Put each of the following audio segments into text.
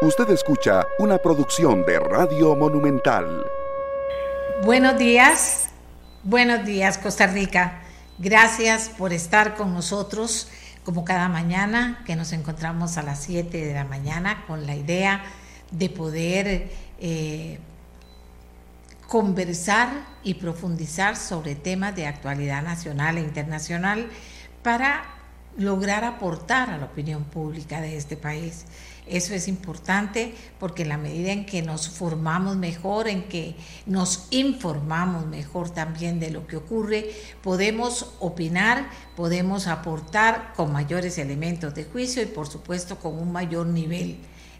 Usted escucha una producción de Radio Monumental. Buenos días, buenos días Costa Rica. Gracias por estar con nosotros como cada mañana que nos encontramos a las 7 de la mañana con la idea de poder eh, conversar y profundizar sobre temas de actualidad nacional e internacional para lograr aportar a la opinión pública de este país. Eso es importante porque en la medida en que nos formamos mejor, en que nos informamos mejor también de lo que ocurre, podemos opinar, podemos aportar con mayores elementos de juicio y por supuesto con un mayor nivel,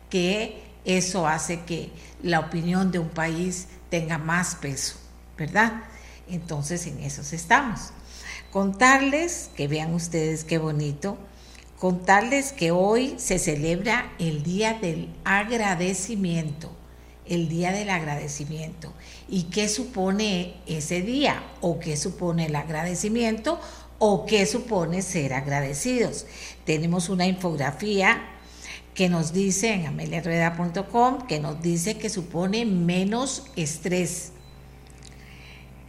que eso hace que la opinión de un país tenga más peso, ¿verdad? Entonces en eso estamos. Contarles, que vean ustedes qué bonito, contarles que hoy se celebra el Día del Agradecimiento, el Día del Agradecimiento. ¿Y qué supone ese día? ¿O qué supone el agradecimiento? ¿O qué supone ser agradecidos? Tenemos una infografía que nos dice en ameliarueda.com que nos dice que supone menos estrés,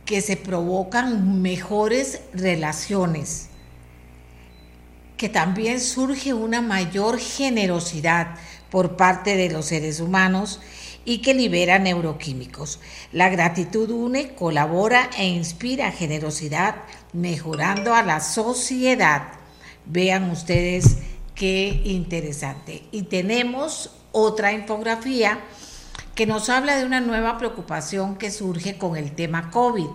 que se provocan mejores relaciones que también surge una mayor generosidad por parte de los seres humanos y que libera neuroquímicos. La gratitud une, colabora e inspira generosidad, mejorando a la sociedad. Vean ustedes qué interesante. Y tenemos otra infografía que nos habla de una nueva preocupación que surge con el tema COVID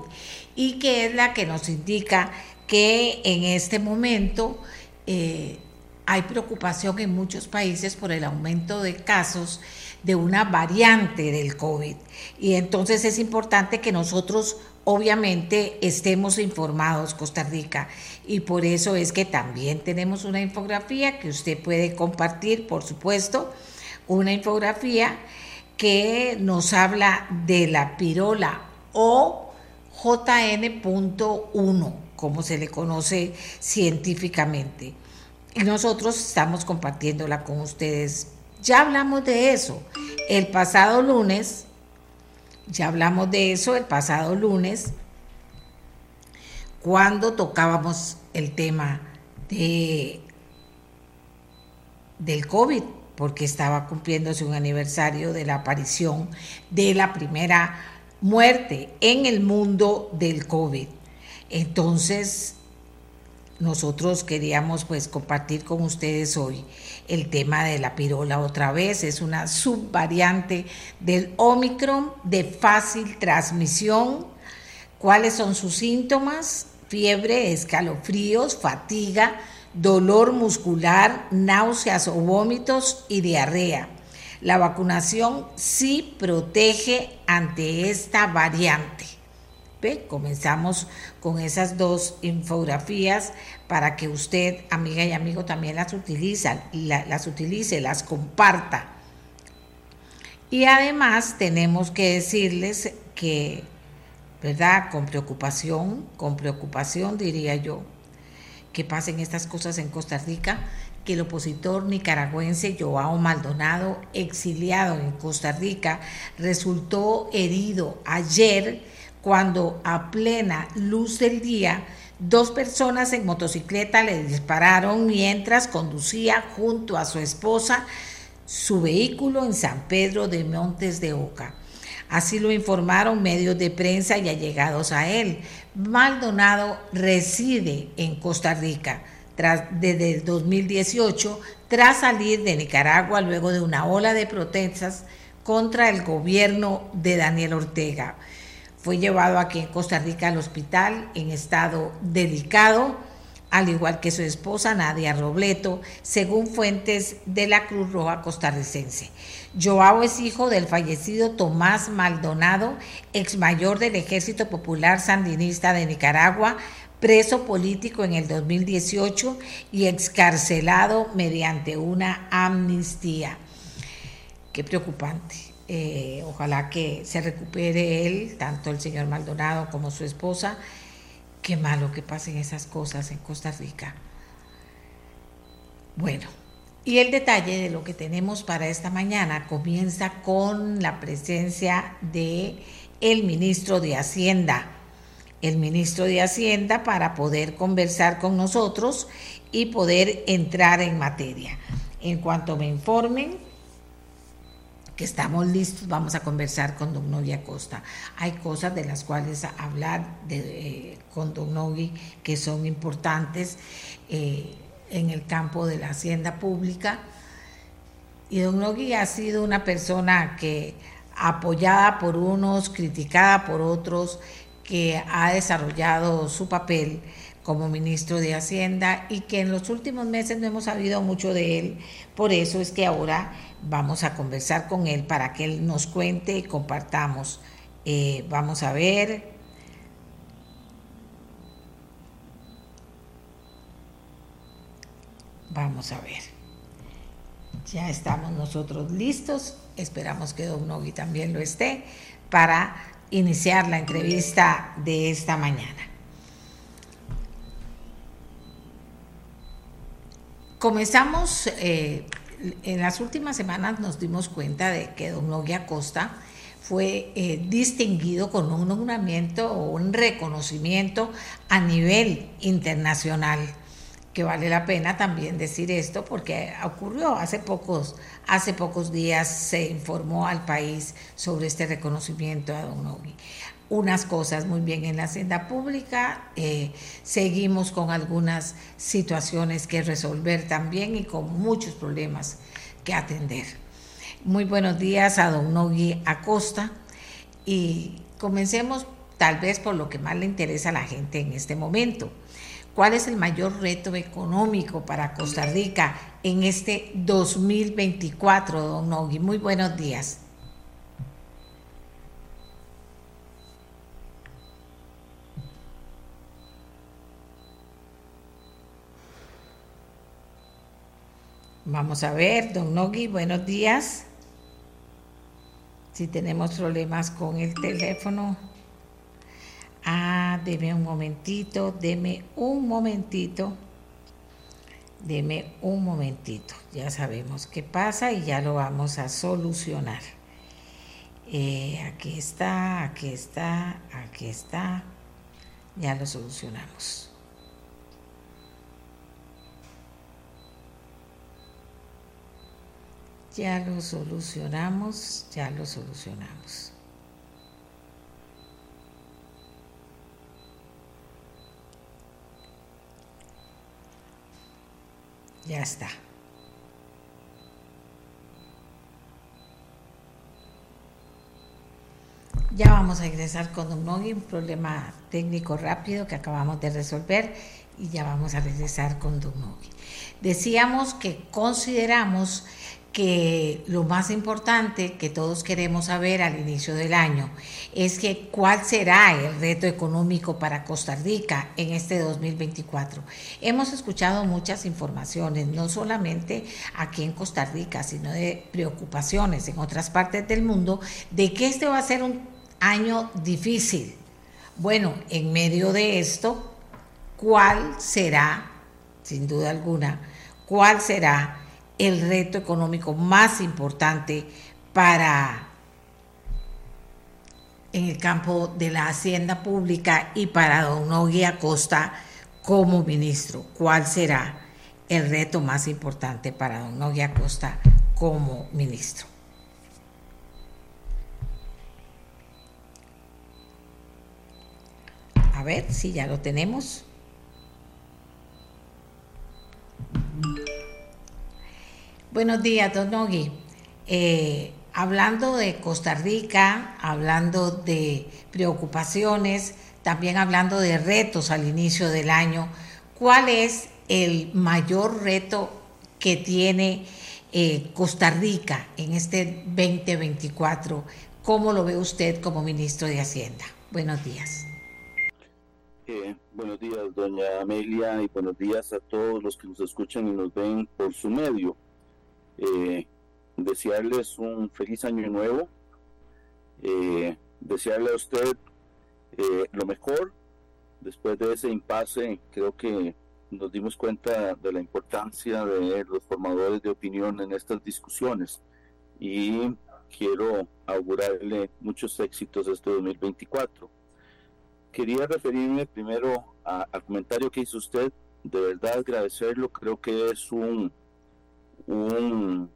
y que es la que nos indica que en este momento eh, hay preocupación en muchos países por el aumento de casos de una variante del COVID. Y entonces es importante que nosotros obviamente estemos informados, Costa Rica. Y por eso es que también tenemos una infografía que usted puede compartir, por supuesto, una infografía que nos habla de la pirola o JN.1 como se le conoce científicamente. Y nosotros estamos compartiéndola con ustedes. Ya hablamos de eso el pasado lunes, ya hablamos de eso el pasado lunes, cuando tocábamos el tema de, del COVID, porque estaba cumpliéndose un aniversario de la aparición de la primera muerte en el mundo del COVID. Entonces, nosotros queríamos pues compartir con ustedes hoy el tema de la pirola otra vez. Es una subvariante del Omicron de fácil transmisión. ¿Cuáles son sus síntomas? Fiebre, escalofríos, fatiga, dolor muscular, náuseas o vómitos y diarrea. La vacunación sí protege ante esta variante. Comenzamos con esas dos infografías para que usted, amiga y amigo, también las utilice, las utilice, las comparta. Y además tenemos que decirles que, ¿verdad? Con preocupación, con preocupación diría yo, que pasen estas cosas en Costa Rica, que el opositor nicaragüense Joao Maldonado, exiliado en Costa Rica, resultó herido ayer cuando a plena luz del día dos personas en motocicleta le dispararon mientras conducía junto a su esposa su vehículo en San Pedro de Montes de Oca. Así lo informaron medios de prensa y allegados a él. Maldonado reside en Costa Rica desde el 2018 tras salir de Nicaragua luego de una ola de protestas contra el gobierno de Daniel Ortega. Fue llevado aquí en Costa Rica al hospital en estado delicado, al igual que su esposa Nadia Robleto, según fuentes de la Cruz Roja costarricense. Joao es hijo del fallecido Tomás Maldonado, ex mayor del Ejército Popular Sandinista de Nicaragua, preso político en el 2018 y excarcelado mediante una amnistía. Qué preocupante. Eh, ojalá que se recupere él, tanto el señor Maldonado como su esposa. Qué malo que pasen esas cosas en Costa Rica. Bueno, Y el detalle de lo que tenemos para esta mañana comienza con la presencia de el ministro de Hacienda, el ministro de Hacienda para poder conversar con nosotros y poder entrar en materia. En cuanto me informen que estamos listos, vamos a conversar con don Nogi Acosta. Hay cosas de las cuales hablar de, eh, con don Nogi que son importantes. Eh, en el campo de la hacienda pública. Y don Nogui ha sido una persona que apoyada por unos, criticada por otros, que ha desarrollado su papel como ministro de Hacienda y que en los últimos meses no hemos sabido mucho de él. Por eso es que ahora vamos a conversar con él para que él nos cuente y compartamos. Eh, vamos a ver, Vamos a ver. Ya estamos nosotros listos. Esperamos que Don Nogui también lo esté para iniciar la entrevista de esta mañana. Comenzamos, eh, en las últimas semanas nos dimos cuenta de que Don Nogui Acosta fue eh, distinguido con un nombramiento o un reconocimiento a nivel internacional que vale la pena también decir esto porque ocurrió hace pocos, hace pocos días se informó al país sobre este reconocimiento a Don Nogui. Unas cosas muy bien en la hacienda pública, eh, seguimos con algunas situaciones que resolver también y con muchos problemas que atender. Muy buenos días a Don Nogui Acosta y comencemos tal vez por lo que más le interesa a la gente en este momento ¿Cuál es el mayor reto económico para Costa Rica en este 2024, don Nogui? Muy buenos días. Vamos a ver, don Nogui, buenos días. Si tenemos problemas con el teléfono. Ah, deme un momentito, deme un momentito. Deme un momentito. Ya sabemos qué pasa y ya lo vamos a solucionar. Eh, aquí está, aquí está, aquí está. Ya lo solucionamos. Ya lo solucionamos, ya lo solucionamos. Ya está. Ya vamos a ingresar con un problema técnico rápido que acabamos de resolver y ya vamos a regresar con Don Decíamos que consideramos que lo más importante que todos queremos saber al inicio del año es que cuál será el reto económico para Costa Rica en este 2024. Hemos escuchado muchas informaciones, no solamente aquí en Costa Rica, sino de preocupaciones en otras partes del mundo, de que este va a ser un año difícil. Bueno, en medio de esto, ¿cuál será, sin duda alguna, cuál será el reto económico más importante para en el campo de la hacienda pública y para don Nogui Acosta como ministro. ¿Cuál será el reto más importante para don Nogui Acosta como ministro? A ver si ya lo tenemos. Buenos días, don Nogui. Eh, hablando de Costa Rica, hablando de preocupaciones, también hablando de retos al inicio del año, ¿cuál es el mayor reto que tiene eh, Costa Rica en este 2024? ¿Cómo lo ve usted como ministro de Hacienda? Buenos días. Eh, buenos días, doña Amelia, y buenos días a todos los que nos escuchan y nos ven por su medio eh, desearles un feliz año nuevo, eh, desearle a usted eh, lo mejor. Después de ese impasse, creo que nos dimos cuenta de la importancia de los formadores de opinión en estas discusiones. Y quiero augurarle muchos éxitos este 2024. Quería referirme primero al comentario que hizo usted, de verdad agradecerlo, creo que es un, un,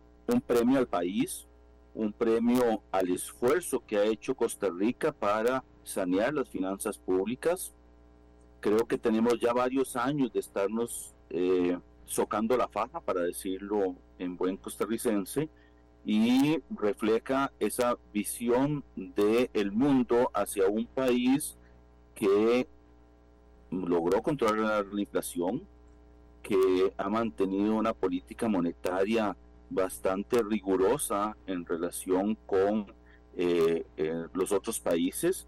premio al país, un premio al esfuerzo que ha hecho Costa Rica para sanear las finanzas públicas. Creo que tenemos ya varios años de estarnos eh, socando la faja, para decirlo en buen costarricense, y refleja esa visión del el mundo hacia un país que logró controlar la inflación, que ha mantenido una política monetaria bastante rigurosa en relación con eh, eh, los otros países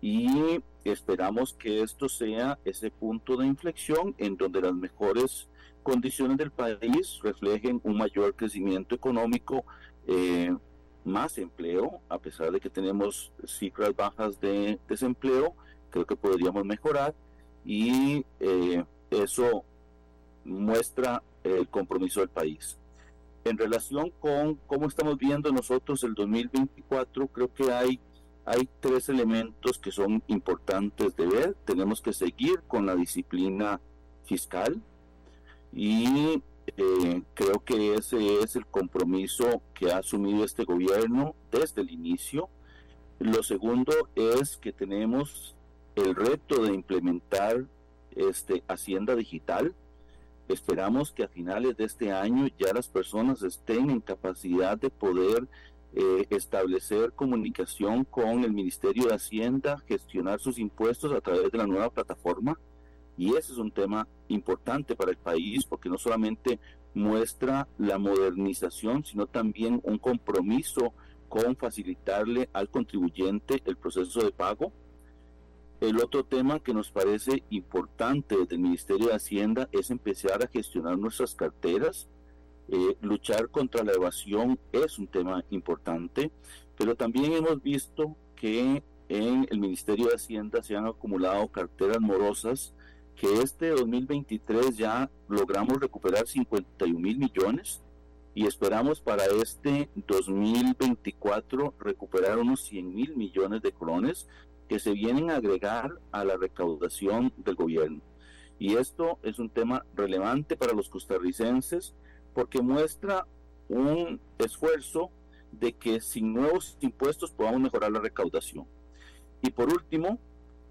y esperamos que esto sea ese punto de inflexión en donde las mejores condiciones del país reflejen un mayor crecimiento económico, eh, más empleo, a pesar de que tenemos cifras bajas de desempleo, creo que podríamos mejorar y eh, eso muestra el compromiso del país. En relación con cómo estamos viendo nosotros el 2024, creo que hay, hay tres elementos que son importantes de ver. Tenemos que seguir con la disciplina fiscal y eh, creo que ese es el compromiso que ha asumido este gobierno desde el inicio. Lo segundo es que tenemos el reto de implementar este Hacienda Digital. Esperamos que a finales de este año ya las personas estén en capacidad de poder eh, establecer comunicación con el Ministerio de Hacienda, gestionar sus impuestos a través de la nueva plataforma. Y ese es un tema importante para el país porque no solamente muestra la modernización, sino también un compromiso con facilitarle al contribuyente el proceso de pago el otro tema que nos parece importante desde el Ministerio de Hacienda es empezar a gestionar nuestras carteras. Eh, luchar contra la evasión es un tema importante, pero también hemos visto que en el Ministerio de Hacienda se han acumulado carteras morosas, que este 2023 ya logramos recuperar 51 mil millones y esperamos para este 2024 recuperar unos 100 mil millones de colones, que se vienen a agregar a la recaudación del gobierno. Y esto es un tema relevante para los costarricenses porque muestra un esfuerzo de que sin nuevos impuestos podamos mejorar la recaudación. Y por último,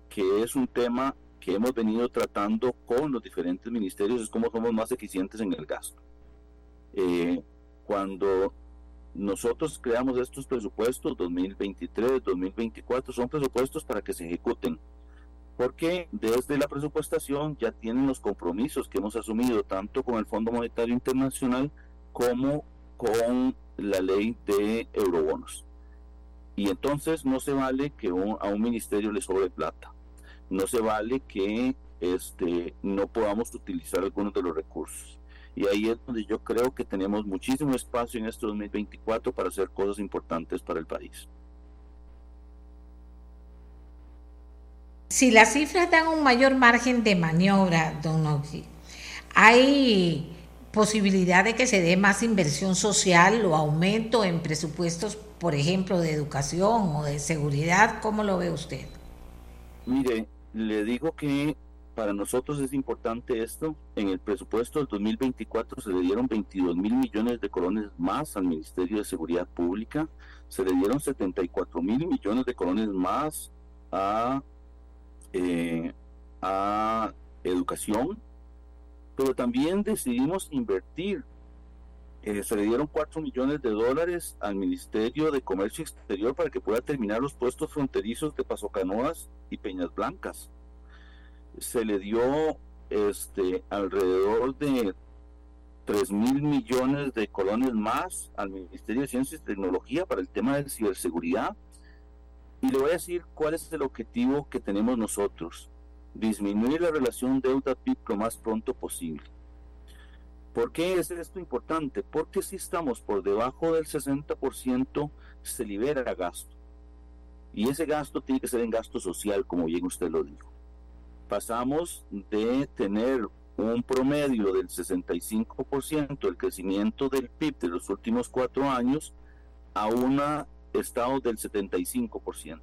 que es un tema que hemos venido tratando con los diferentes ministerios, es cómo somos más eficientes en el gasto. Eh, cuando nosotros creamos estos presupuestos 2023, 2024, son presupuestos para que se ejecuten, porque desde la presupuestación ya tienen los compromisos que hemos asumido tanto con el Fondo Monetario Internacional como con la ley de eurobonos. Y entonces no se vale que a un ministerio le sobre plata, no se vale que este, no podamos utilizar algunos de los recursos. Y ahí es donde yo creo que tenemos muchísimo espacio en este 2024 para hacer cosas importantes para el país. Si las cifras dan un mayor margen de maniobra, don Noxi, ¿hay posibilidad de que se dé más inversión social o aumento en presupuestos, por ejemplo, de educación o de seguridad? ¿Cómo lo ve usted? Mire, le digo que para nosotros es importante esto. En el presupuesto del 2024 se le dieron 22 mil millones de colones más al Ministerio de Seguridad Pública, se le dieron 74 mil millones de colones más a, eh, educación, pero también decidimos invertir. Eh, se le dieron 4 millones de dólares al Ministerio de Comercio Exterior para que pueda terminar los puestos fronterizos de Paso Canoas y Peñas Blancas se le dio este alrededor de 3 mil millones de colones más al Ministerio de Ciencia y Tecnología para el tema de ciberseguridad. Y le voy a decir cuál es el objetivo que tenemos nosotros. Disminuir la relación deuda-PIB lo más pronto posible. ¿Por qué es esto importante? Porque si estamos por debajo del 60%, se libera gasto. Y ese gasto tiene que ser en gasto social, como bien usted lo dijo pasamos de tener un promedio del 65% del crecimiento del PIB de los últimos cuatro años a un estado del 75%.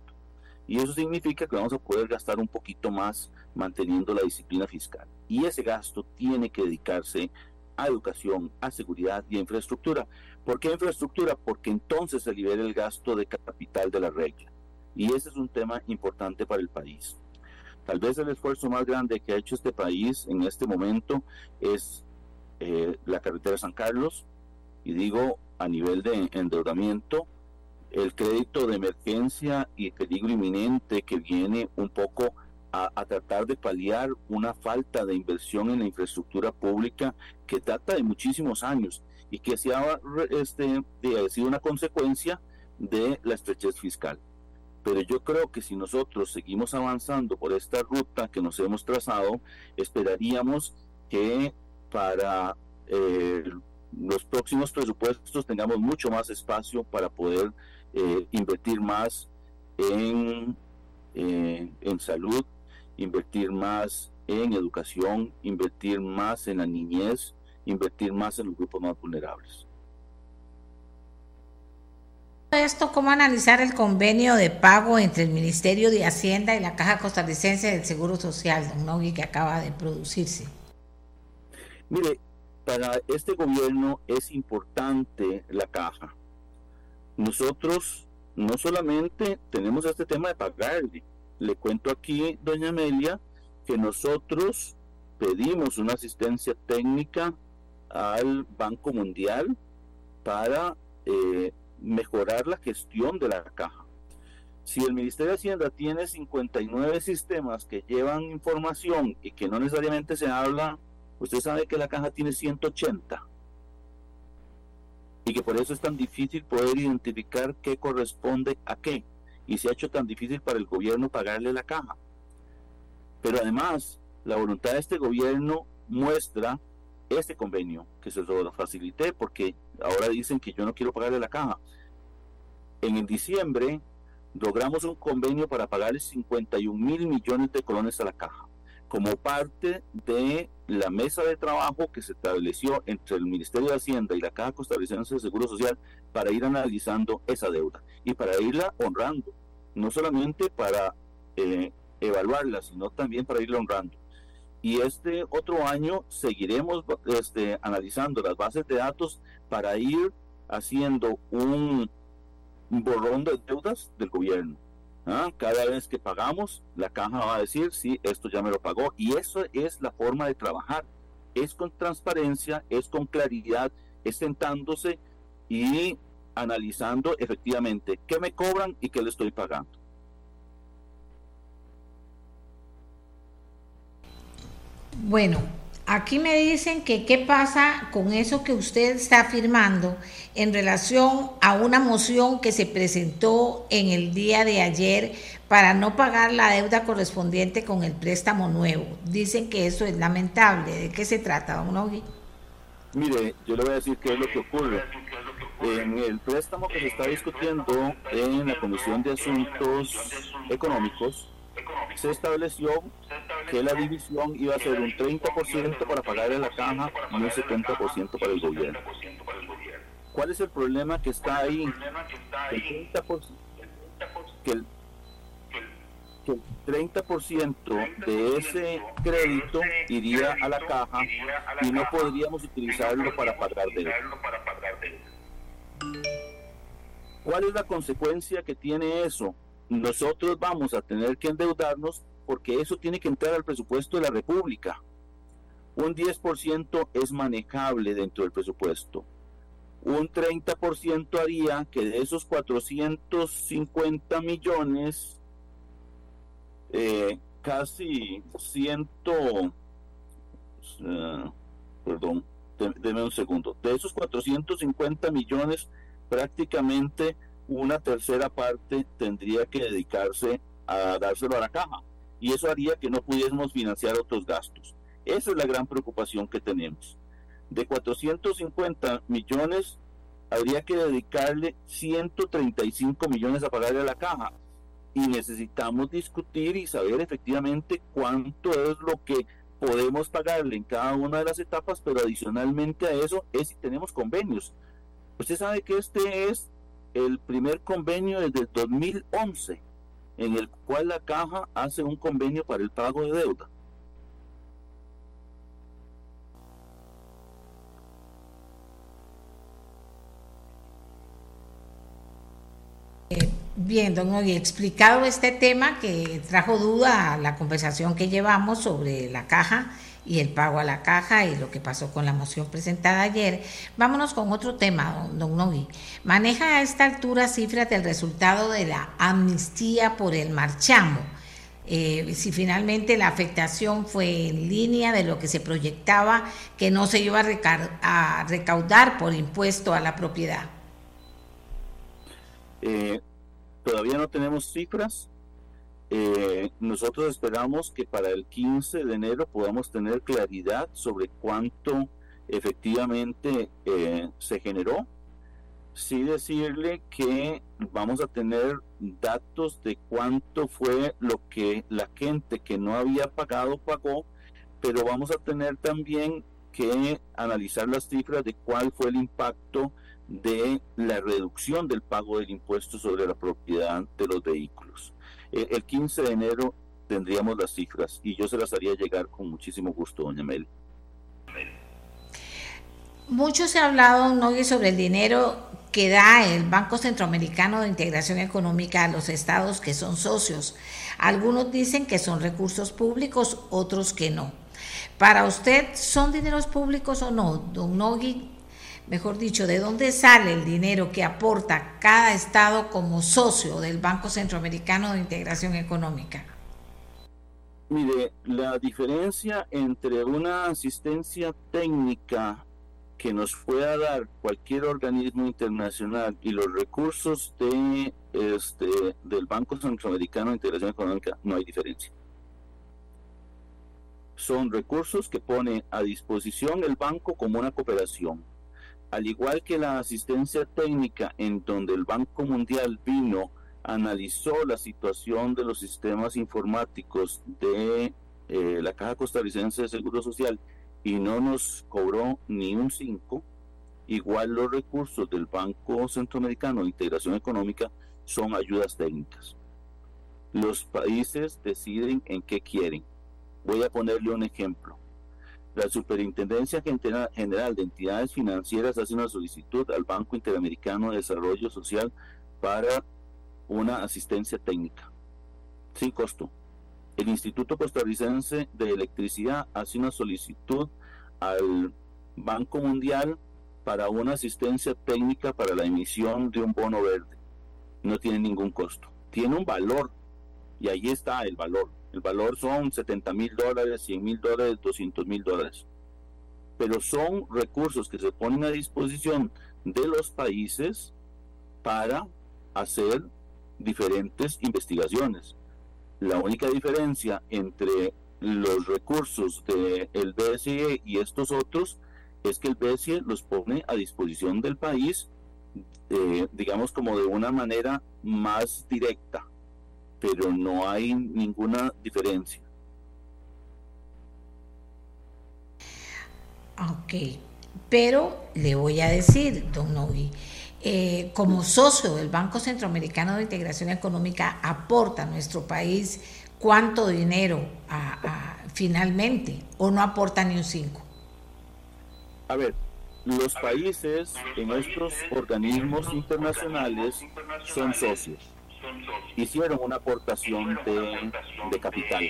Y eso significa que vamos a poder gastar un poquito más manteniendo la disciplina fiscal. Y ese gasto tiene que dedicarse a educación, a seguridad y a infraestructura. ¿Por qué infraestructura? Porque entonces se libera el gasto de capital de la regla. Y ese es un tema importante para el país. Tal vez el esfuerzo más grande que ha hecho este país en este momento es eh, la carretera San Carlos, y digo a nivel de endeudamiento, el crédito de emergencia y el peligro inminente que viene un poco a, tratar de paliar una falta de inversión en la infraestructura pública que data de muchísimos años y que se ha este, sido una consecuencia de la estrechez fiscal. Pero yo creo que si nosotros seguimos avanzando por esta ruta que nos hemos trazado, esperaríamos que para eh, los próximos presupuestos tengamos mucho más espacio para poder eh, invertir más en, eh, en salud, invertir más en educación, invertir más en la niñez, invertir más en los grupos más vulnerables. Esto, ¿cómo analizar el convenio de pago entre el Ministerio de Hacienda y la Caja Costarricense del Seguro Social, don Nogui, que acaba de producirse? Mire, para este gobierno es importante la caja. Nosotros no solamente tenemos este tema de pagarle, le cuento aquí, doña Amelia, que nosotros pedimos una asistencia técnica al Banco Mundial para eh, mejorar la gestión de la caja. Si el Ministerio de Hacienda tiene 59 sistemas que llevan información y que no necesariamente se habla, usted sabe que la caja tiene 180 y que por eso es tan difícil poder identificar qué corresponde a qué y se ha hecho tan difícil para el gobierno pagarle la caja. Pero además, la voluntad de este gobierno muestra este convenio que se lo facilité porque ahora dicen que yo no quiero pagarle la caja. En el diciembre logramos un convenio para pagarle 51 mil millones de colones a la caja como parte de la mesa de trabajo que se estableció entre el Ministerio de Hacienda y la Caja Costarricense de Seguro Social para ir analizando esa deuda y para irla honrando, no solamente para eh, evaluarla, sino también para irla honrando. Y este otro año seguiremos este, analizando las bases de datos para ir haciendo un borrón de deudas del gobierno ¿Ah? Cada vez que pagamos, la caja va a decir, sí, esto ya me lo pagó. Y eso es la forma de trabajar. Es con transparencia, es con claridad, es sentándose y analizando efectivamente qué me cobran y qué le estoy pagando. Bueno, Aquí me dicen que qué pasa con eso que usted está afirmando en relación a una moción que se presentó en el día de ayer para no pagar la deuda correspondiente con el préstamo nuevo. Dicen que eso es lamentable. ¿De qué se trata, don Nogui? Mire, yo le voy a decir qué es lo que ocurre. En el préstamo que se está discutiendo en la Comisión de Asuntos Económicos, se estableció que la división iba a ser un 30% para pagar en la caja y un 70% para el gobierno. ¿Cuál es el problema que está ahí? El 30%, que el, que el 30% de ese crédito iría a la caja y no podríamos utilizarlo para pagar deuda. ¿Cuál es la consecuencia que tiene eso? Nosotros vamos a tener que endeudarnos porque eso tiene que entrar al presupuesto de la República. Un 10% es manejable dentro del presupuesto. Un 30% haría que de esos 450 millones, eh, casi 100, uh, perdón, déme un segundo, de esos 450 millones prácticamente una tercera parte tendría que dedicarse a dárselo a la caja y eso haría que no pudiésemos financiar otros gastos. Esa es la gran preocupación que tenemos. De 450 millones, habría que dedicarle 135 millones a pagarle a la caja y necesitamos discutir y saber efectivamente cuánto es lo que podemos pagarle en cada una de las etapas, pero adicionalmente a eso es si tenemos convenios. Usted sabe que este es el primer convenio desde el 2011 en el cual la caja hace un convenio para el pago de deuda. Bien, don Ogui, explicado este tema que trajo duda a la conversación que llevamos sobre la caja y el pago a la caja y lo que pasó con la moción presentada ayer, vámonos con otro tema, don, don Maneja a esta altura cifras del resultado de la amnistía por el marchamo. Eh, si finalmente la afectación fue en línea de lo que se proyectaba que no se iba a, recaudar por impuesto a la propiedad. Eh, Todavía no tenemos cifras. Eh, nosotros esperamos que para el 15 de enero podamos tener claridad sobre cuánto efectivamente eh, se generó. Sí decirle que vamos a tener datos de cuánto fue lo que la gente que no había pagado pagó, pero vamos a tener también que analizar las cifras de cuál fue el impacto de la reducción del pago del impuesto sobre la propiedad de los vehículos. El, 15 de enero tendríamos las cifras y yo se las haría llegar con muchísimo gusto, doña Mel. Mucho se ha hablado ¿no? sobre el dinero que da el Banco Centroamericano de Integración Económica a los estados que son socios. Algunos dicen que son recursos públicos, otros que no. Para usted, ¿son dineros públicos o no? Don Nogui, mejor dicho, de dónde sale el dinero que aporta cada Estado como socio del Banco Centroamericano de Integración Económica? Mire, la diferencia entre una asistencia técnica que nos pueda dar cualquier organismo internacional y los recursos de este del Banco Centroamericano de Integración Económica no hay diferencia. Son recursos que pone a disposición el banco como una cooperación al igual que la asistencia técnica en donde el Banco Mundial vino, analizó la situación de los sistemas informáticos de eh, la Caja Costarricense de Seguro Social y no nos cobró ni un 5, igual los recursos del Banco Centroamericano de Integración Económica son ayudas técnicas. Los países deciden en qué quieren. Voy a ponerle un ejemplo la Superintendencia General de Entidades Financieras hace una solicitud al Banco Interamericano de Desarrollo Social para una asistencia técnica, sin costo. El Instituto Costarricense de Electricidad hace una solicitud al Banco Mundial para una asistencia técnica para la emisión de un bono verde. No tiene ningún costo. Tiene un valor y ahí está el valor. El valor son 70 mil dólares, 100 mil dólares, 200 mil dólares. Pero son recursos que se ponen a disposición de los países para hacer diferentes investigaciones. La única diferencia entre los recursos del de BSE y estos otros es que el BSE los pone a disposición del país, eh, digamos como de una manera más directa pero no hay ninguna diferencia. Ok, pero le voy a decir, don Novi, eh, como socio del Banco Centroamericano de Integración Económica, aporta a nuestro país cuánto dinero finalmente o no aporta ni un 5? A ver, los países en estos organismos internacionales son socios hicieron una aportación de, capital.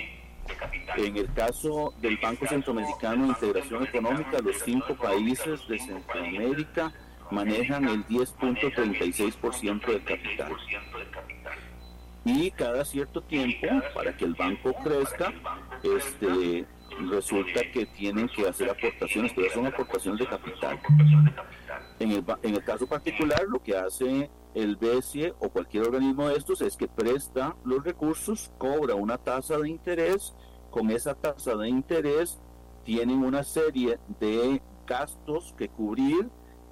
En el caso del Banco Centroamericano de Integración Económica, los cinco países de Centroamérica manejan el 10.36% del capital. Y cada cierto tiempo, para que el banco crezca, este, resulta que tienen que hacer aportaciones, pero son aportaciones de capital. En el, en el caso particular, lo que hace el BCE o cualquier organismo de estos es que presta los recursos, cobra una tasa de interés, con esa tasa de interés tienen una serie de gastos que cubrir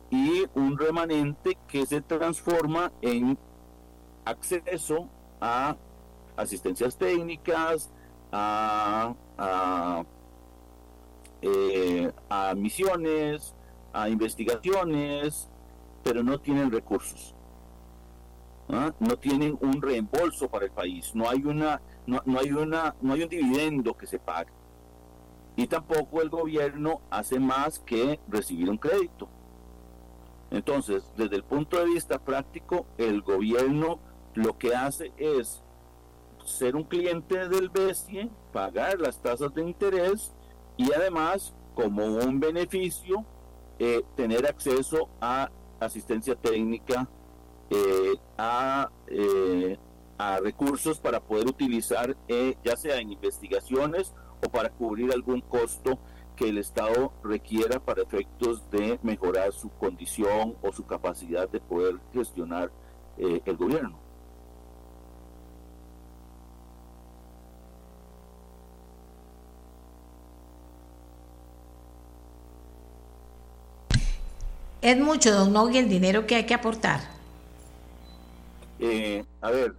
y un remanente que se transforma en acceso a asistencias técnicas, a, eh, a misiones, a investigaciones, pero no tienen recursos. ¿ah? No tienen un reembolso para el país, no hay una, no, hay una, no hay un dividendo que se pague. Y tampoco el gobierno hace más que recibir un crédito. Entonces, desde el punto de vista práctico, el gobierno lo que hace es ser un cliente del BESIE, pagar las tasas de interés y además, como un beneficio, eh, tener acceso a asistencia técnica, eh, a, eh, a, recursos para poder utilizar, ya sea en investigaciones o para cubrir algún costo que el Estado requiera para efectos de mejorar su condición o su capacidad de poder gestionar el gobierno. ¿Es mucho, don Nogui, el dinero que hay que aportar? Eh, a ver,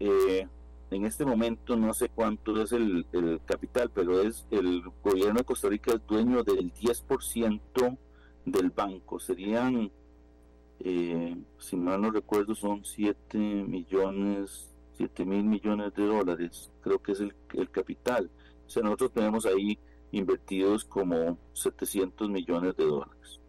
eh, en este momento no sé cuánto es el, capital, pero es el gobierno de Costa Rica es dueño del 10% del banco. Serían, eh, si mal no recuerdo, son 7 millones, 7 mil millones de dólares. Creo que es el, el capital. O sea, nosotros tenemos ahí invertidos como 700 millones de dólares.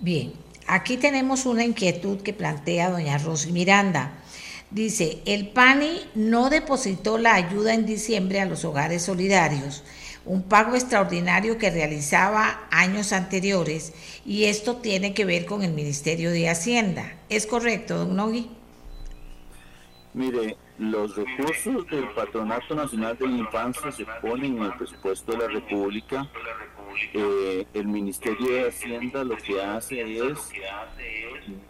Bien, aquí tenemos una inquietud que plantea doña Rosy Miranda. Dice, el PANI no depositó la ayuda en diciembre a los hogares solidarios, un pago extraordinario que realizaba años anteriores, y esto tiene que ver con el Ministerio de Hacienda. ¿Es correcto, don Nogui? Mire, los recursos del Patronato Nacional de la Infancia se ponen en el presupuesto de la República eh, el Ministerio de Hacienda lo que hace es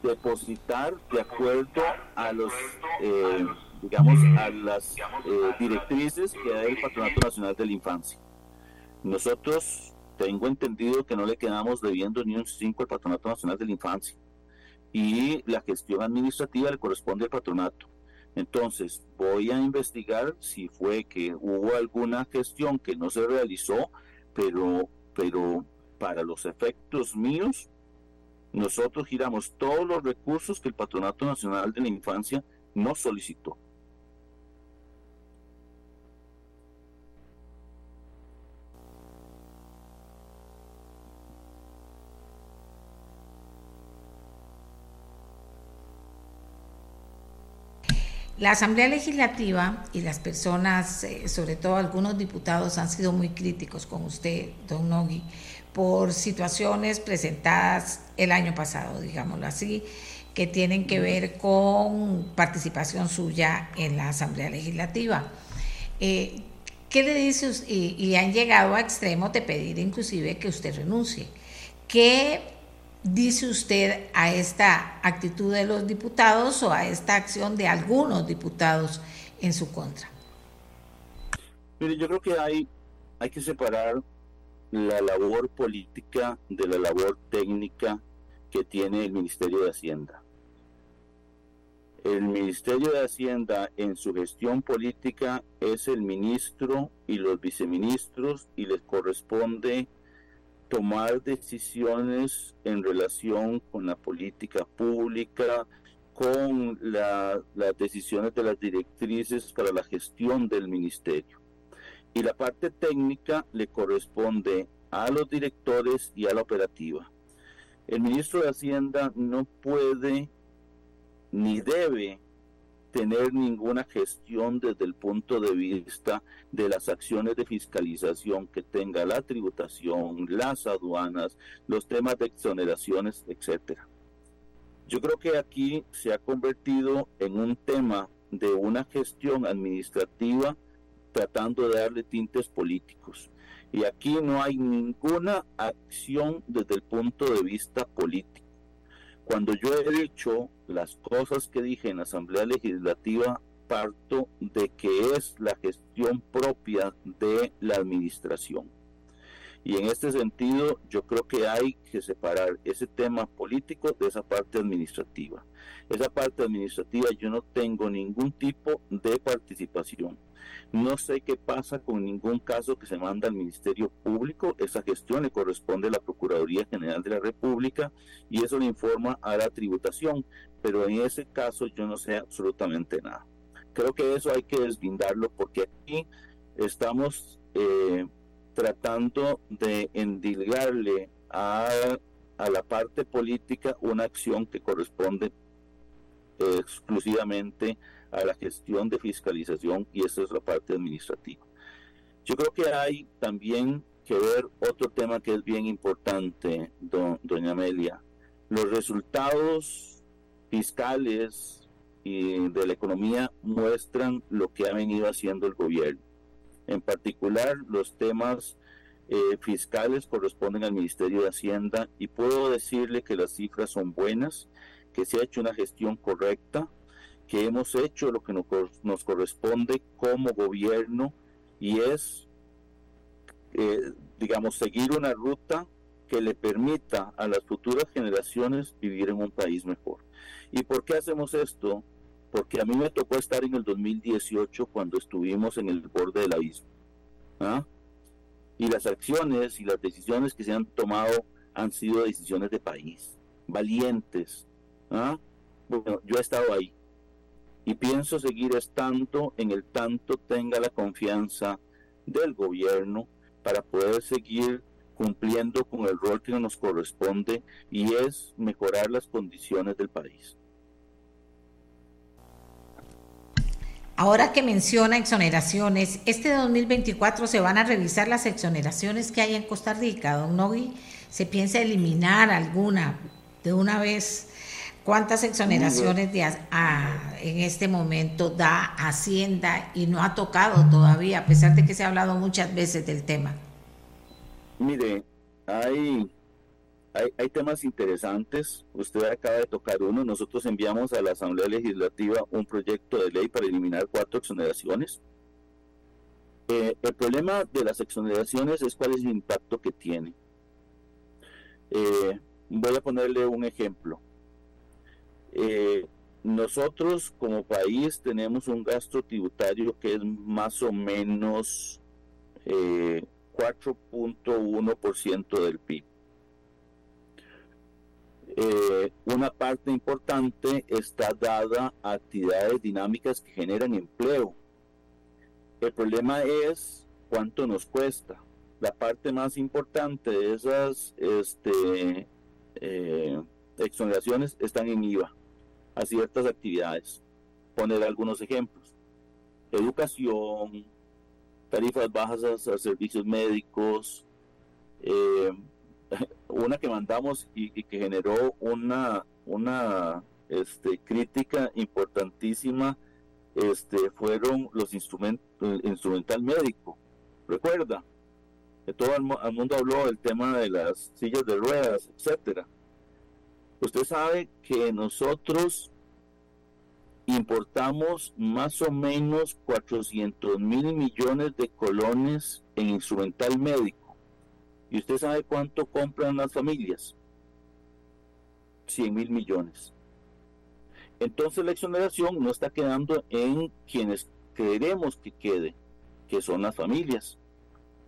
depositar de acuerdo a los, eh, digamos, a las eh, directrices que da el Patronato Nacional de la Infancia. Nosotros tengo entendido que no le quedamos debiendo ni un 5 al Patronato Nacional de la Infancia y la gestión administrativa le corresponde al patronato. Entonces, voy a investigar si fue que hubo alguna gestión que no se realizó, pero pero para los efectos míos, nosotros giramos todos los recursos que el Patronato Nacional de la Infancia nos solicitó. La Asamblea Legislativa y las personas, eh, sobre todo algunos diputados, han sido muy críticos con usted, don Nogui, por situaciones presentadas el año pasado, digámoslo así, que tienen que ver con participación suya en la Asamblea Legislativa. Eh, ¿Qué le dice usted? Y, y han llegado a extremos de pedir inclusive que usted renuncie. ¿Qué dice usted a esta actitud de los diputados o a esta acción de algunos diputados en su contra? Mire, yo creo que hay, hay que separar la labor política de la labor técnica que tiene el Ministerio de Hacienda. El Ministerio de Hacienda en su gestión política es el ministro y los viceministros y les corresponde tomar decisiones en relación con la política pública, con las decisiones de las directrices para la gestión del ministerio. Y la parte técnica le corresponde a los directores y a la operativa. El ministro de Hacienda no puede ni debe tener ninguna gestión desde el punto de vista de las acciones de fiscalización que tenga la tributación, las aduanas, los temas de exoneraciones, etcétera. Yo creo que aquí se ha convertido en un tema de una gestión administrativa tratando de darle tintes políticos. Y aquí no hay ninguna acción desde el punto de vista político. Cuando yo he dicho las cosas que dije en la Asamblea Legislativa, parto de que es la gestión propia de la administración. Y en este sentido, yo creo que hay que separar ese tema político de esa parte administrativa. Esa parte administrativa yo no tengo ningún tipo de participación. No sé qué pasa con ningún caso que se manda al Ministerio Público. Esa gestión le corresponde a la Procuraduría General de la República y eso le informa a la tributación. Pero en ese caso yo no sé absolutamente nada. Creo que eso hay que deslindarlo porque aquí estamos eh, tratando de endilgarle a, a la parte política una acción que corresponde exclusivamente a la gestión de fiscalización y esa es la parte administrativa. Yo creo que hay también que ver otro tema que es bien importante, doña Amelia. Los resultados fiscales y de la economía muestran lo que ha venido haciendo el gobierno. En particular, los temas eh, fiscales corresponden al Ministerio de Hacienda y puedo decirle que las cifras son buenas, que se ha hecho una gestión correcta, que hemos hecho lo que nos, corresponde como gobierno y es, eh, digamos, seguir una ruta que le permita a las futuras generaciones vivir en un país mejor. ¿Y por qué hacemos esto? Porque a mí me tocó estar en el 2018 cuando estuvimos en el borde del abismo. ¿ah? Y las acciones y las decisiones que se han tomado han sido decisiones de país, valientes, ¿Ah? Bueno, yo he estado ahí y pienso seguir estando en el tanto tenga la confianza del gobierno para poder seguir cumpliendo con el rol que nos corresponde y es mejorar las condiciones del país. Ahora que menciona exoneraciones, este 2024 se van a revisar las exoneraciones que hay en Costa Rica. Don Nogui, ¿se piensa eliminar alguna de una vez? ¿Cuántas exoneraciones de, en este momento da Hacienda y no ha tocado todavía, a pesar de que se ha hablado muchas veces del tema? Mire, hay, hay, temas interesantes. Usted acaba de tocar uno. Nosotros enviamos a la Asamblea Legislativa un proyecto de ley para eliminar cuatro exoneraciones. Eh, el problema de las exoneraciones es cuál es el impacto que tiene. Eh, voy a ponerle un ejemplo eh, nosotros como país tenemos un gasto tributario que es más o menos eh, 4.1% del PIB. Eh, una parte importante está dada a actividades dinámicas que generan empleo. El problema es cuánto nos cuesta. La parte más importante de esas este, eh, exoneraciones están en IVA a ciertas actividades. Poner algunos ejemplos. Educación, tarifas bajas a, servicios médicos, eh, una que mandamos y, que generó una, una este, crítica importantísima este, fueron los instrumentos, instrumental médico. Recuerda, todo el, mundo habló del tema de las sillas de ruedas, etcétera. Usted sabe que nosotros importamos más o menos 400 mil millones de colones en instrumental médico. ¿Y usted sabe cuánto compran las familias? 100 mil millones. Entonces la exoneración no está quedando en quienes queremos que quede, que son las familias.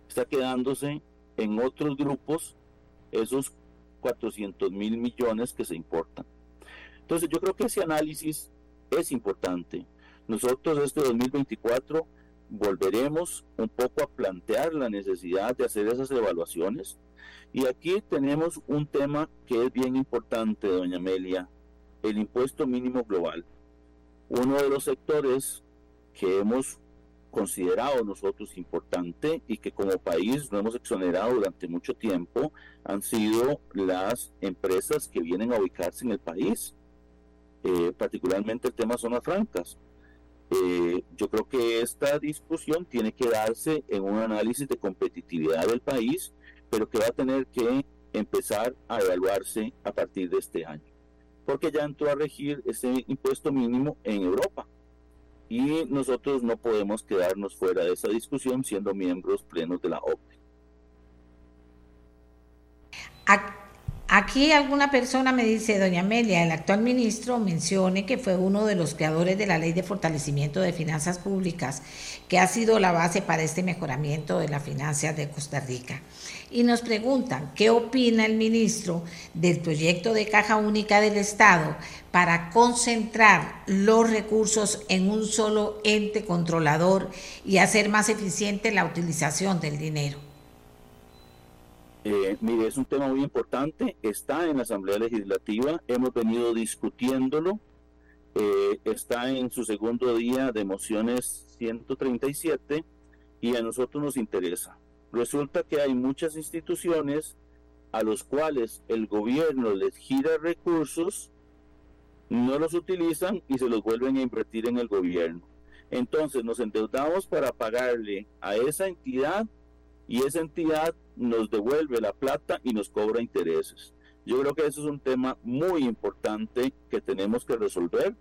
Está quedándose en otros grupos esos 400 mil millones que se importan. Entonces yo creo que ese análisis es importante. Nosotros este 2024 volveremos un poco a plantear la necesidad de hacer esas evaluaciones. Y aquí tenemos un tema que es bien importante, doña Amelia, el impuesto mínimo global. Uno de los sectores que hemos considerado nosotros importante y que como país no hemos exonerado durante mucho tiempo han sido las empresas que vienen a ubicarse en el país, eh, particularmente el tema zonas francas. Eh, yo creo que esta discusión tiene que darse en un análisis de competitividad del país, pero que va a tener que empezar a evaluarse a partir de este año, porque ya entró a regir ese impuesto mínimo en Europa y nosotros no podemos quedarnos fuera de esa discusión siendo miembros plenos de la OPE. Aquí alguna persona me dice, doña Amelia, el actual ministro mencione que fue uno de los creadores de la Ley de Fortalecimiento de Finanzas Públicas, que ha sido la base para este mejoramiento de las finanzas de Costa Rica. Y nos preguntan, ¿qué opina el ministro del proyecto de Caja Única del Estado para concentrar los recursos en un solo ente controlador y hacer más eficiente la utilización del dinero? Eh, mire, es un tema muy importante, está en la Asamblea Legislativa, hemos venido discutiéndolo, eh, está en su segundo día de mociones 137 y a nosotros nos interesa. Resulta que hay muchas instituciones a los cuales el gobierno les gira recursos, no los utilizan y se los vuelven a invertir en el gobierno. Entonces nos endeudamos para pagarle a esa entidad y esa entidad nos devuelve la plata y nos cobra intereses. Yo creo que eso es un tema muy importante que tenemos que resolver.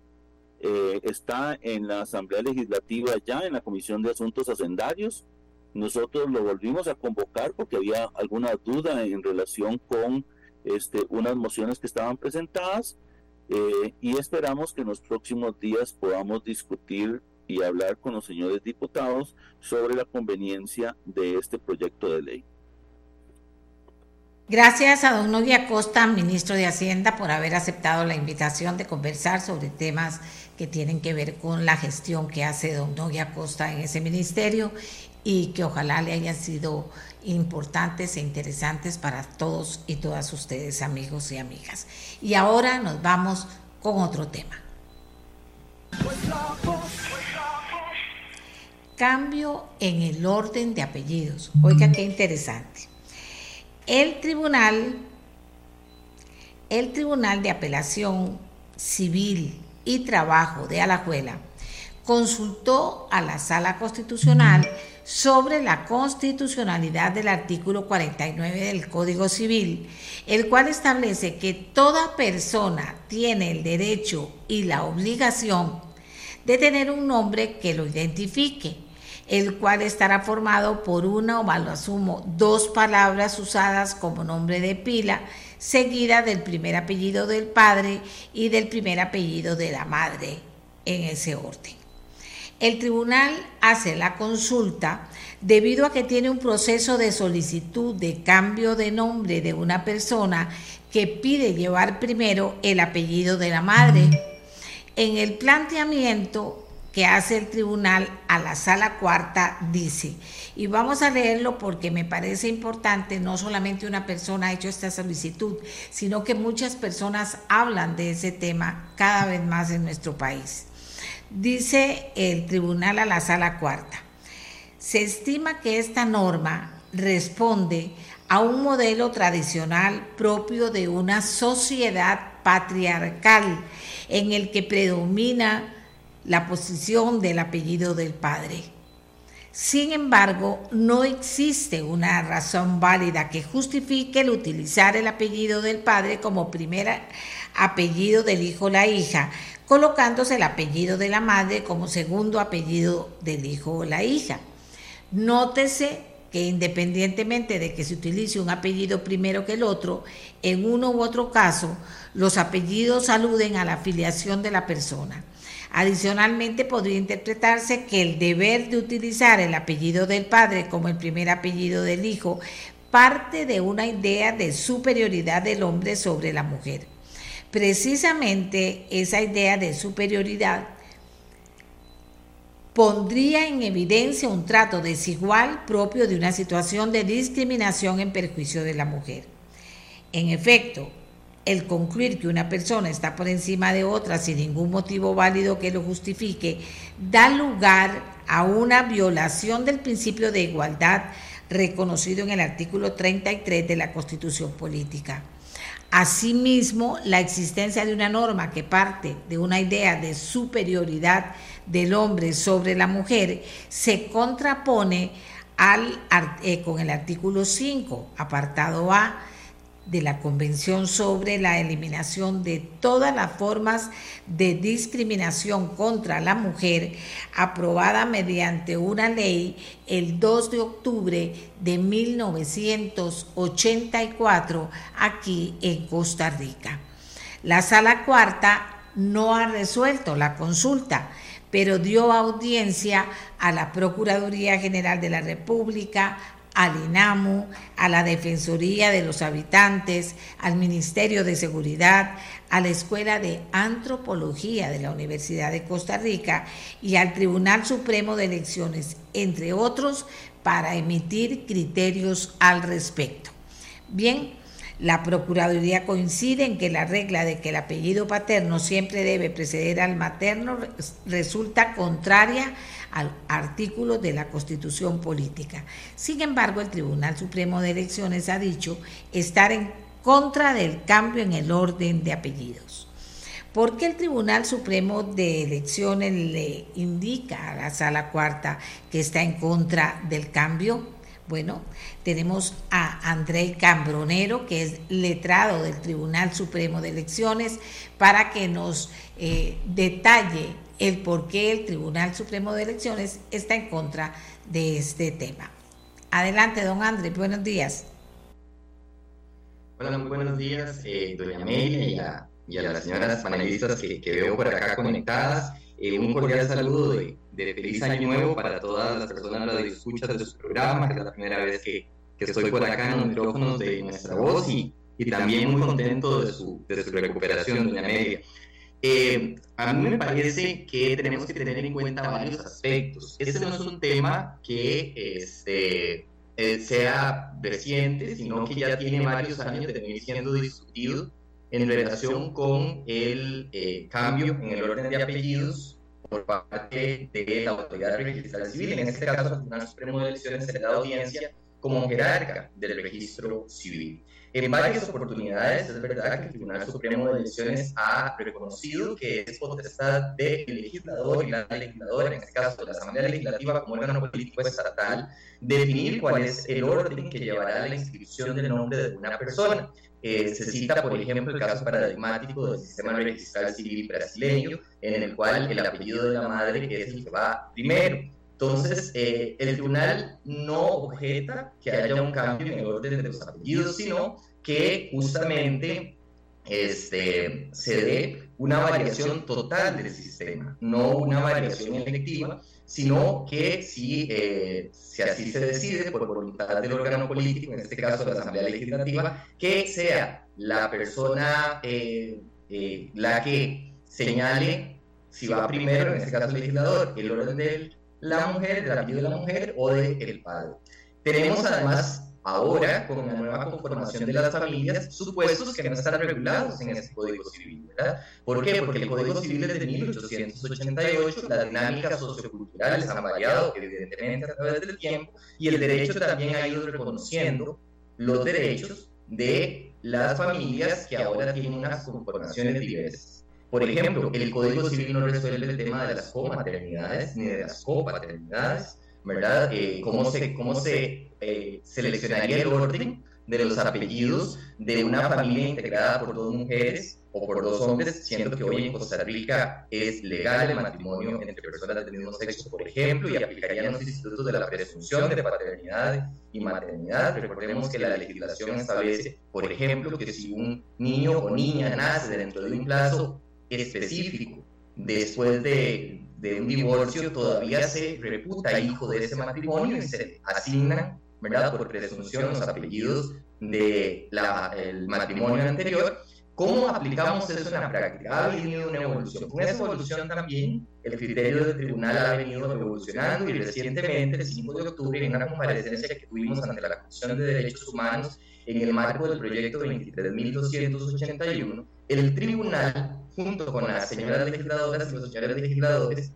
Eh, está en la Asamblea Legislativa ya, en la Comisión de Asuntos Hacendarios. Nosotros lo volvimos a convocar porque había alguna duda en relación con este, unas mociones que estaban presentadas eh, y esperamos que en los próximos días podamos discutir y hablar con los señores diputados sobre la conveniencia de este proyecto de ley. Gracias a don Nogui Acosta, ministro de Hacienda, por haber aceptado la invitación de conversar sobre temas que tienen que ver con la gestión que hace don Nogui Acosta en ese ministerio y que ojalá le hayan sido importantes e interesantes para todos y todas ustedes, amigos y amigas. Y ahora nos vamos con otro tema. Cambio en el orden de apellidos. Oiga, qué interesante. El tribunal, el Tribunal de Apelación Civil y Trabajo de Alajuela consultó a la Sala Constitucional sobre la constitucionalidad del artículo 49 del Código Civil, el cual establece que toda persona tiene el derecho y la obligación de tener un nombre que lo identifique el cual estará formado por una o malo asumo dos palabras usadas como nombre de pila, seguida del primer apellido del padre y del primer apellido de la madre, en ese orden. El tribunal hace la consulta debido a que tiene un proceso de solicitud de cambio de nombre de una persona que pide llevar primero el apellido de la madre. En el planteamiento que hace el tribunal a la sala cuarta dice, y vamos a leerlo porque me parece importante, no solamente una persona ha hecho esta solicitud, sino que muchas personas hablan de ese tema cada vez más en nuestro país. Dice el tribunal a la sala cuarta, se estima que esta norma responde a un modelo tradicional propio de una sociedad patriarcal en el que predomina la posición del apellido del padre. Sin embargo, no existe una razón válida que justifique el utilizar el apellido del padre como primer apellido del hijo o la hija, colocándose el apellido de la madre como segundo apellido del hijo o la hija. Nótese que independientemente de que se utilice un apellido primero que el otro, en uno u otro caso, los apellidos aluden a la afiliación de la persona. Adicionalmente, podría interpretarse que el deber de utilizar el apellido del padre como el primer apellido del hijo parte de una idea de superioridad del hombre sobre la mujer. Precisamente esa idea de superioridad pondría en evidencia un trato desigual propio de una situación de discriminación en perjuicio de la mujer. En efecto, el concluir que una persona está por encima de otra sin ningún motivo válido que lo justifique, da lugar a una violación del principio de igualdad reconocido en el artículo 33 de la Constitución Política. Asimismo, la existencia de una norma que parte de una idea de superioridad del hombre sobre la mujer se contrapone eh, con el artículo 5, apartado A, de la Convención sobre la Eliminación de todas las formas de discriminación contra la mujer, aprobada mediante una ley el 2 de octubre de 1984 aquí en Costa Rica. La Sala Cuarta no ha resuelto la consulta, pero dio audiencia a la Procuraduría General de la República, al INAMU, a la Defensoría de los Habitantes, al Ministerio de Seguridad, a la Escuela de Antropología de la Universidad de Costa Rica y al Tribunal Supremo de Elecciones, entre otros, para emitir criterios al respecto. Bien, la Procuraduría coincide en que la regla de que el apellido paterno siempre debe preceder al materno resulta contraria al artículo de la Constitución Política. Sin embargo, el Tribunal Supremo de Elecciones ha dicho estar en contra del cambio en el orden de apellidos. ¿Por qué el Tribunal Supremo de Elecciones le indica a la Sala Cuarta que está en contra del cambio? Bueno, tenemos a André Cambronero, que es letrado del Tribunal Supremo de Elecciones, para que nos eh, detalle el por qué el Tribunal Supremo de Elecciones está en contra de este tema. Adelante, don André, buenos días. Hola, muy buenos días, eh, doña Amelia y a, las señoras panelistas que, veo por acá conectadas. Eh, un cordial saludo de, de feliz año nuevo para todas las personas que escuchan de su programa, que es la primera vez que, que estoy por acá en los micrófonos de nuestra voz y, y también muy contento de su, de su recuperación, doña Amelia. Eh, a mí me parece que tenemos que tener en cuenta varios aspectos. Este no es un tema que este, eh, sea reciente, sino que ya tiene varios años de venir siendo discutido en relación con el eh, cambio en el orden de apellidos por parte de la autoridad registral civil. En este caso, el Tribunal Supremo de Elecciones se le da audiencia como jerarca del registro civil. En varias oportunidades es verdad que el Tribunal Supremo de Elecciones ha reconocido que es potestad del legislador y la legisladora, en este caso de la Asamblea Legislativa como órgano político estatal, definir cuál es el orden que llevará a la inscripción del nombre de una persona. Eh, se cita, por ejemplo, el caso paradigmático del sistema registral civil brasileño, en el cual el apellido de la madre es el que va primero. Entonces, eh, el tribunal no objeta que haya un cambio en el orden de los apellidos, sino que justamente este, se dé una variación total del sistema, no una variación efectiva, sino que si, eh, si así se decide por voluntad del órgano político, en este caso la Asamblea Legislativa, que sea la persona eh, eh, la que señale si va primero, en este caso el legislador, el orden de la mujer, del apellido de la mujer o del el padre. Tenemos además ahora, con la nueva conformación de las familias, supuestos que no están regulados en ese Código Civil, ¿verdad? ¿Por qué? Porque el Código Civil es de 1888, las dinámicas socioculturales han variado evidentemente a través del tiempo y el derecho también ha ido reconociendo los derechos de las familias que ahora tienen unas conformaciones diversas. Por ejemplo, el Código Civil no resuelve el tema de las comaternidades ni de las copaternidades, ¿verdad? Eh, ¿Cómo se, cómo se eh, seleccionaría el orden de los apellidos de una familia integrada por dos mujeres o por dos hombres, siendo que hoy en Costa Rica es legal el matrimonio entre personas del mismo sexo, por ejemplo, y aplicarían los institutos de la presunción de paternidad y maternidad. Recordemos que la legislación establece, por ejemplo, que si un niño o niña nace dentro de un plazo específico después de, de un divorcio todavía se reputa hijo de ese matrimonio y se asignan, ¿verdad? Por presunción los apellidos del el matrimonio anterior. ¿Cómo aplicamos eso en la práctica? Ha venido una evolución. Con esa evolución también el criterio del tribunal ha venido evolucionando y recientemente, el 5 de octubre, en una comparecencia que tuvimos ante la Comisión de Derechos Humanos en el marco del proyecto 23.281, el tribunal, junto con las señoras legisladoras y los señores legisladores,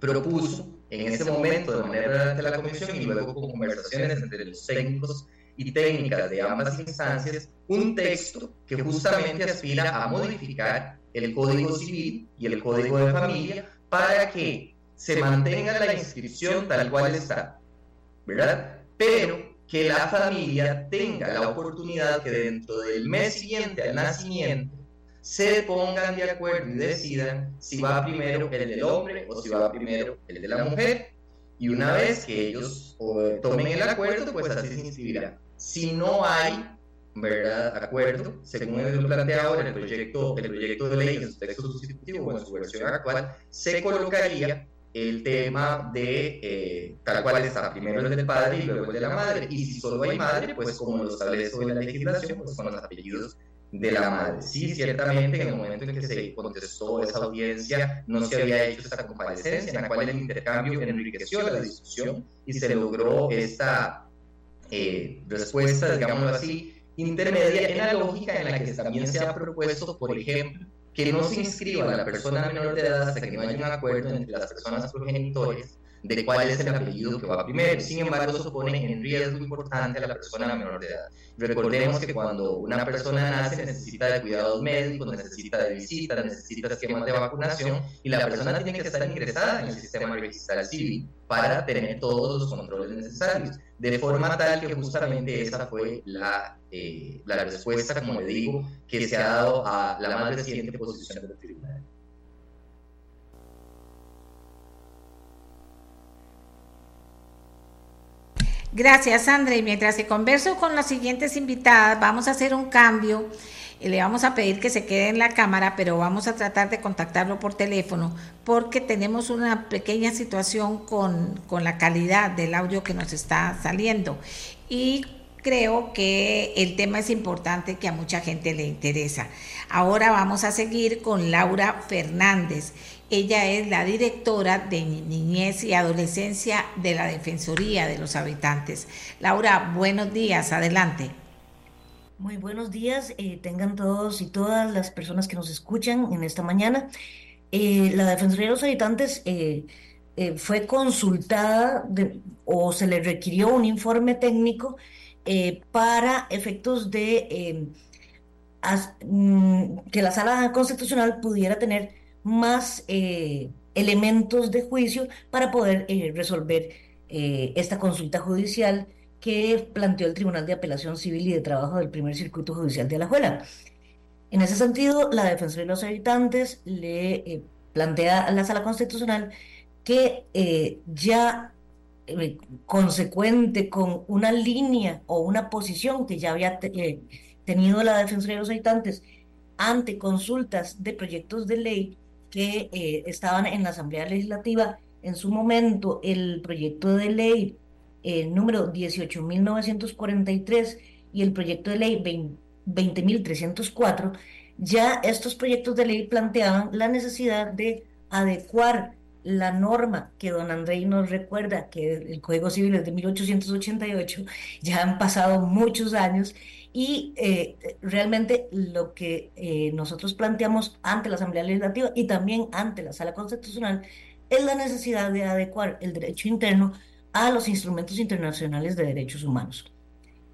propuso en ese momento de manera de la comisión y luego con conversaciones entre los técnicos y técnicas de ambas instancias un texto que justamente aspira a modificar el Código Civil y el Código de Familia para que se mantenga la inscripción tal cual está, ¿verdad? Pero que la familia tenga la oportunidad que dentro del mes siguiente al nacimiento se pongan de acuerdo y decidan si va primero el del hombre o si va primero el de la mujer. Y una vez que ellos tomen el acuerdo, pues así se inscribirá. Si no hay ¿verdad? acuerdo, según lo plantea ahora el proyecto, el proyecto de ley en su texto sustitutivo o en su versión actual, se colocaría el tema de eh, tal cual está primero el del padre y luego el de la madre. Y si solo hay madre, pues como lo establece la legislación, pues con los apellidos de la madre. Sí, ciertamente en el momento en que se contestó esa audiencia no se había hecho esta comparecencia en la cual el intercambio enriqueció la discusión y se logró esta eh, respuesta, digámoslo así, intermedia en la lógica en la que también se ha propuesto, por ejemplo, que no se inscriba a la persona menor de edad hasta que no haya un acuerdo entre las personas progenitores de cuál es el apellido que va primero. Sin embargo, eso pone en riesgo importante a la persona menor de edad. Recordemos que cuando una persona nace necesita de cuidados médicos, necesita de visitas, necesita esquemas de vacunación y la persona tiene que estar ingresada en el sistema registral civil para tener todos los controles necesarios. De forma tal que justamente esa fue la, eh, la respuesta, como le digo, que se ha dado a la más reciente posición del tribunal. Gracias, Sandra. Y mientras se converso con las siguientes invitadas, vamos a hacer un cambio. Le vamos a pedir que se quede en la cámara, pero vamos a tratar de contactarlo por teléfono porque tenemos una pequeña situación con, con la calidad del audio que nos está saliendo. Y creo que el tema es importante que a mucha gente le interesa. Ahora vamos a seguir con Laura Fernández. Ella es la directora de Niñez y Adolescencia de la Defensoría de los Habitantes. Laura, buenos días, adelante. Muy buenos días, eh, tengan todos y todas las personas que nos escuchan en esta mañana. Eh, la Defensoría de los Habitantes eh, fue consultada o se le requirió un informe técnico para efectos de mm, que la sala constitucional pudiera tener más eh, elementos de juicio para poder eh, resolver eh, esta consulta judicial que planteó el Tribunal de Apelación Civil y de Trabajo del Primer Circuito Judicial de Alajuela. En ese sentido, la Defensoría de los Habitantes le plantea a la Sala Constitucional que ya consecuente con una línea o una posición que ya había tenido la Defensoría de los Habitantes ante consultas de proyectos de ley que eh, estaban en la Asamblea Legislativa. En su momento, el proyecto de ley eh, número 18.943 y el proyecto de ley 20.304, ya estos proyectos de ley planteaban la necesidad de adecuar la norma que don Andrei nos recuerda, que el Código Civil es de 1888, ya han pasado muchos años y eh, realmente lo que eh, nosotros planteamos ante la Asamblea Legislativa y también ante la Sala Constitucional es la necesidad de adecuar el derecho interno a los instrumentos internacionales de derechos humanos.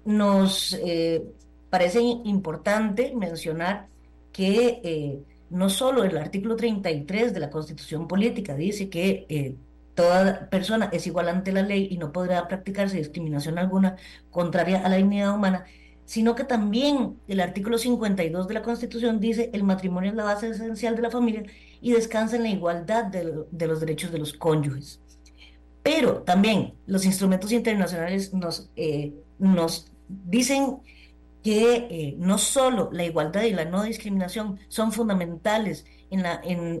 Nos eh, parece importante mencionar que no solo el artículo 33 de la Constitución Política dice que toda persona es igual ante la ley y no podrá practicarse discriminación alguna contraria a la dignidad humana, sino que también el artículo 52 de la Constitución dice el matrimonio es la base esencial de la familia y descansa en la igualdad de, los derechos de los cónyuges. Pero también los instrumentos internacionales nos, eh, nos dicen que eh, no solo la igualdad y la no discriminación son fundamentales en,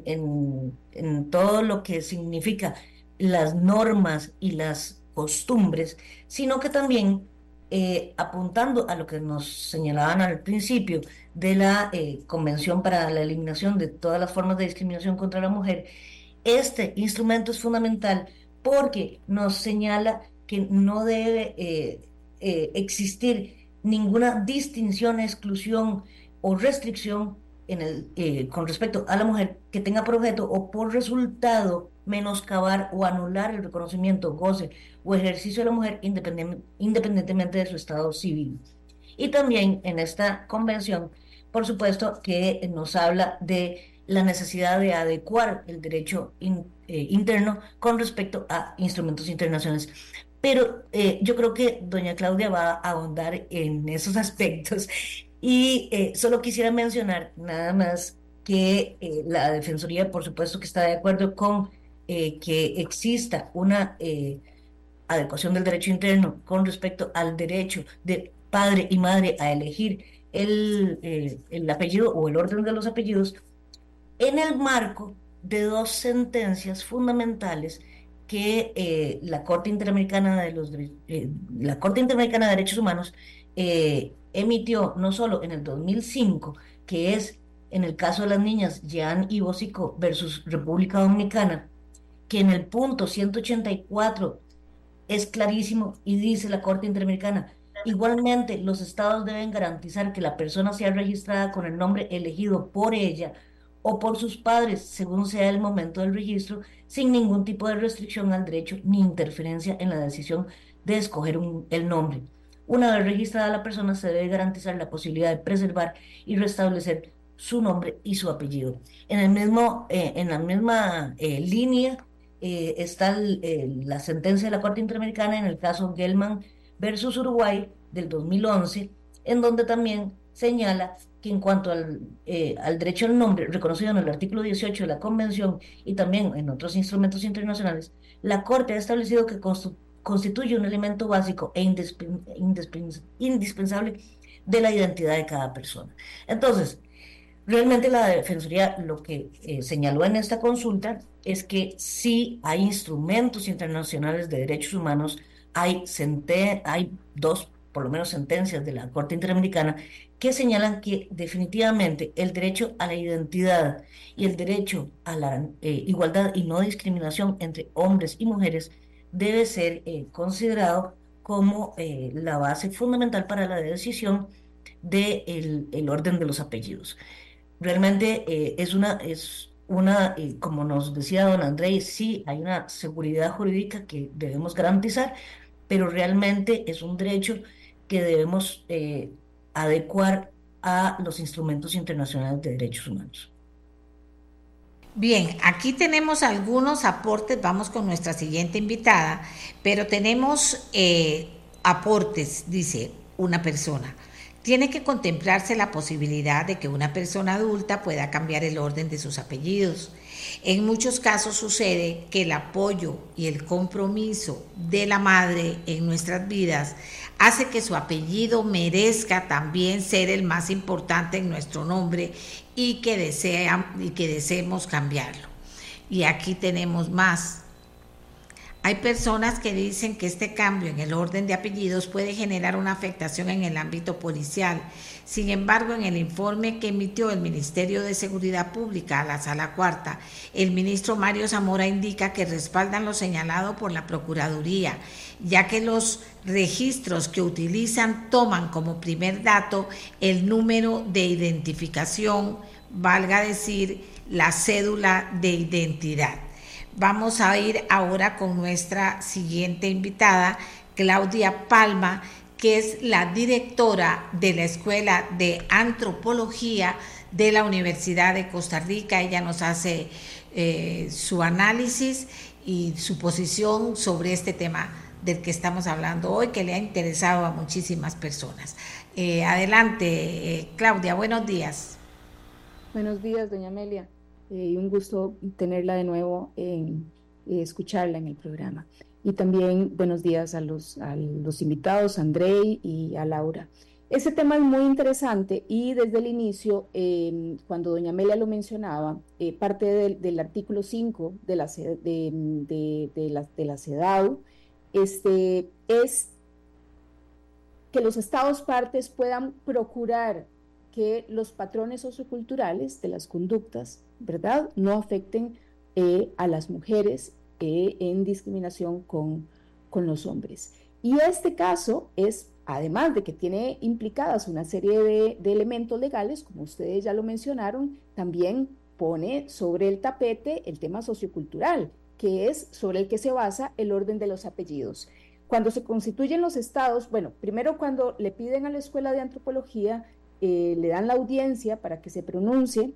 en, en, todo lo que significa las normas y las costumbres, sino que también eh, apuntando a lo que nos señalaban al principio de la eh, Convención para la Eliminación de todas las formas de discriminación contra la mujer, este instrumento es fundamental porque nos señala que no debe existir ninguna distinción, exclusión o restricción el, con respecto a la mujer que tenga por objeto o por resultado menoscabar o anular el reconocimiento, goce o ejercicio de la mujer independientemente de su estado civil. Y también en esta convención, por supuesto, que nos habla de la necesidad de adecuar el derecho eh, interno con respecto a instrumentos internacionales. Pero eh, yo creo que doña Claudia va a ahondar en esos aspectos. Y eh, solo quisiera mencionar nada más que eh, la Defensoría, por supuesto que está de acuerdo con que exista una adecuación del derecho interno con respecto al derecho de padre y madre a elegir el, el apellido o el orden de los apellidos en el marco de dos sentencias fundamentales que eh, la Corte Interamericana de los eh, la Corte Interamericana de Derechos Humanos eh, emitió no solo en el 2005, que es en el caso de las niñas Jean y Bosico versus República Dominicana, que en el punto 184 es clarísimo y dice la Corte Interamericana, igualmente los estados deben garantizar que la persona sea registrada con el nombre elegido por ella o por sus padres, según sea el momento del registro, sin ningún tipo de restricción al derecho ni interferencia en la decisión de escoger el nombre. Una vez registrada la persona, se debe garantizar la posibilidad de preservar y restablecer su nombre y su apellido. En, el mismo, eh, en la misma eh, línea eh, está la sentencia de la Corte Interamericana en el caso Gelman versus Uruguay del 2011, en donde también señala que en cuanto al, eh, al, derecho al nombre, reconocido en el artículo 18 de la Convención y también en otros instrumentos internacionales, la Corte ha establecido que constituye un elemento básico e indispensable de la identidad de cada persona. Entonces, realmente la Defensoría lo que eh, señaló en esta consulta es que sí hay instrumentos internacionales de derechos humanos, hay, hay dos, por lo menos sentencias de la Corte Interamericana que señalan que definitivamente el derecho a la identidad y el derecho a la eh, igualdad y no discriminación entre hombres y mujeres debe ser eh, considerado como eh, la base fundamental para la decisión del de el orden de los apellidos. Realmente es una, es una como nos decía don Andrés, sí hay una seguridad jurídica que debemos garantizar, pero realmente es un derecho que debemos adecuar a los instrumentos internacionales de derechos humanos. Bien, aquí tenemos algunos aportes, vamos con nuestra siguiente invitada, pero tenemos eh, aportes, dice una persona. Tiene que contemplarse la posibilidad de que una persona adulta pueda cambiar el orden de sus apellidos. En muchos casos sucede que el apoyo y el compromiso de la madre en nuestras vidas hace que su apellido merezca también ser el más importante en nuestro nombre y que, desean, y que deseemos cambiarlo. Y aquí tenemos más. Hay personas que dicen que este cambio en el orden de apellidos puede generar una afectación en el ámbito policial. Sin embargo, en el informe que emitió el Ministerio de Seguridad Pública a la Sala Cuarta, el ministro Mario Zamora indica que respaldan lo señalado por la Procuraduría, ya que los registros que utilizan toman como primer dato el número de identificación, valga decir, la cédula de identidad. Vamos a ir ahora con nuestra siguiente invitada, Claudia Palma, que es la directora de la Escuela de Antropología de la Universidad de Costa Rica. Ella nos hace eh, su análisis y su posición sobre este tema del que estamos hablando hoy, que le ha interesado a muchísimas personas. Eh, adelante, eh, Claudia, buenos días. Buenos días, doña Amelia. Un gusto tenerla de nuevo, en, escucharla en el programa. Y también buenos días a los, a los invitados, a Andrei y a Laura. Ese tema es muy interesante y desde el inicio, em, cuando doña Amelia lo mencionaba, eh, parte del, artículo 5 de la, de, de, la, de la CEDAW este, es que los estados partes puedan procurar que los patrones socioculturales de las conductas ¿verdad? No afecten eh, a las mujeres en discriminación con, con los hombres. Y este caso es, además de que tiene implicadas una serie de, de elementos legales, como ustedes ya lo mencionaron, también pone sobre el tapete el tema sociocultural, que es sobre el que se basa el orden de los apellidos. Cuando se constituyen los estados, bueno, primero cuando le piden a la Escuela de Antropología, eh, le dan la audiencia para que se pronuncie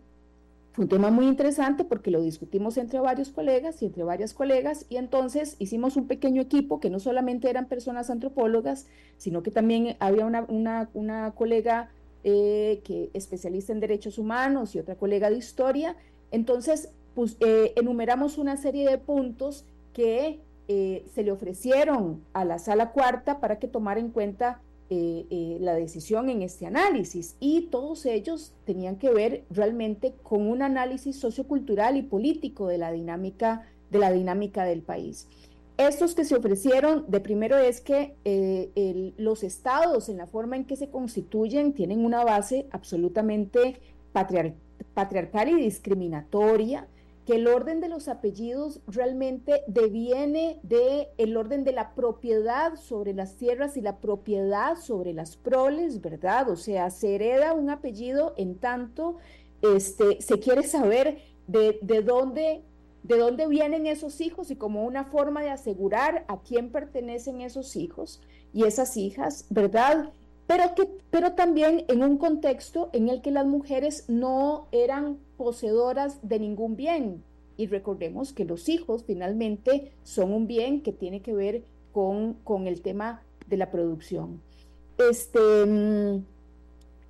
fue un tema muy interesante porque lo discutimos entre varios colegas y entre varias colegas y entonces hicimos un pequeño equipo que no solamente eran personas antropólogas, sino que también había una, una, colega eh, que especialista en derechos humanos y otra colega de historia. Entonces, pues, eh, enumeramos una serie de puntos que eh, se le ofrecieron a la sala cuarta para que tomara en cuenta eh, eh, la decisión en este análisis y todos ellos tenían que ver realmente con un análisis sociocultural y político de la dinámica de la dinámica del país. Estos que se ofrecieron, de primero es que los estados en la forma en que se constituyen tienen una base absolutamente patriarcal y discriminatoria, que el orden de los apellidos realmente deviene de el orden de la propiedad sobre las tierras y la propiedad sobre las proles, ¿verdad? O sea, se hereda un apellido en tanto este, se quiere saber de, de dónde de dónde vienen esos hijos y como una forma de asegurar a quién pertenecen esos hijos y esas hijas, ¿verdad? Pero, que, pero también en un contexto en el que las mujeres no eran poseedoras de ningún bien. Y recordemos que los hijos finalmente son un bien que tiene que ver con, con el tema de la producción. Este, mm,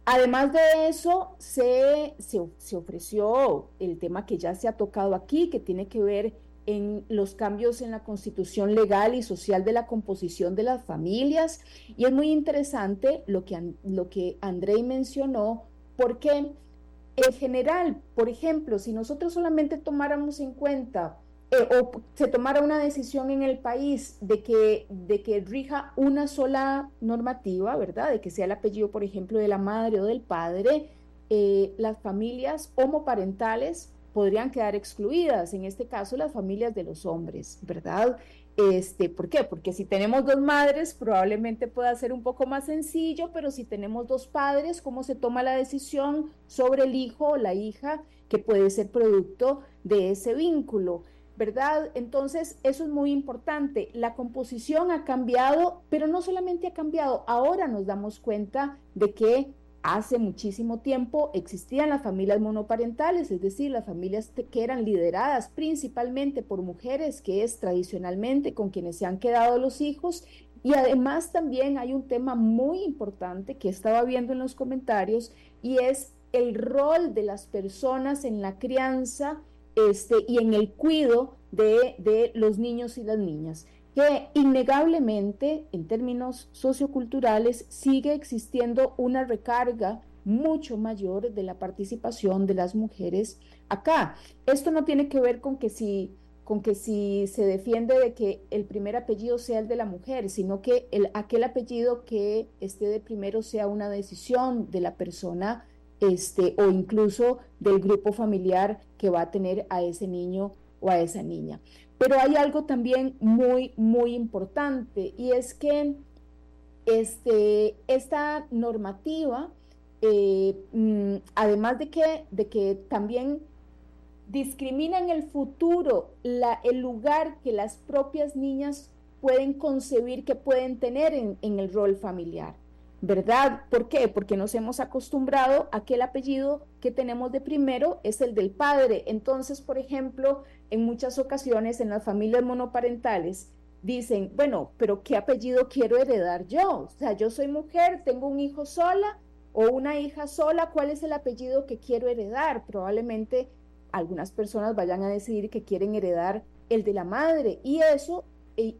además de eso, se, se, se ofreció el tema que ya se ha tocado aquí, que tiene que ver en los cambios en la constitución legal y social de la composición de las familias. Y es muy interesante lo que, lo que Andrei mencionó, porque en general, por ejemplo, si nosotros solamente tomáramos en cuenta eh, o se tomara una decisión en el país de que, de que rija una sola normativa, ¿verdad? De que sea el apellido, por ejemplo, de la madre o del padre, eh, las familias homoparentales podrían quedar excluidas, en este caso las familias de los hombres, ¿verdad? Este, ¿Por qué? Porque si tenemos dos madres, probablemente pueda ser un poco más sencillo, pero si tenemos dos padres, ¿cómo se toma la decisión sobre el hijo o la hija que puede ser producto de ese vínculo? ¿Verdad? Entonces, eso es muy importante. La composición ha cambiado, pero no solamente ha cambiado, ahora nos damos cuenta de que Hace muchísimo tiempo existían las familias monoparentales, es decir, las familias que eran lideradas principalmente por mujeres, que es tradicionalmente con quienes se han quedado los hijos. Y además también hay un tema muy importante que estaba viendo en los comentarios y es el rol de las personas en la crianza este, y en el cuidado de, de los niños y las niñas que innegablemente en términos socioculturales sigue existiendo una recarga mucho mayor de la participación de las mujeres acá. Esto no tiene que ver con que si con que si se defiende de que el primer apellido sea el de la mujer, sino que el, aquel apellido que esté de primero sea una decisión de la persona este, o incluso del grupo familiar que va a tener a ese niño o a esa niña. Pero hay algo también muy, muy importante y es que este, esta normativa, eh, mm, además de que, de que también discrimina en el futuro la, el lugar que las propias niñas pueden concebir que pueden tener en, en el rol familiar. ¿Verdad? ¿Por qué? Porque nos hemos acostumbrado a que el apellido que tenemos de primero es el del padre. Entonces, por ejemplo, en muchas ocasiones en las familias monoparentales dicen, bueno, pero ¿qué apellido quiero heredar yo? O sea, yo soy mujer, tengo un hijo sola o una hija sola, ¿cuál es el apellido que quiero heredar? Probablemente algunas personas vayan a decidir que quieren heredar el de la madre y eso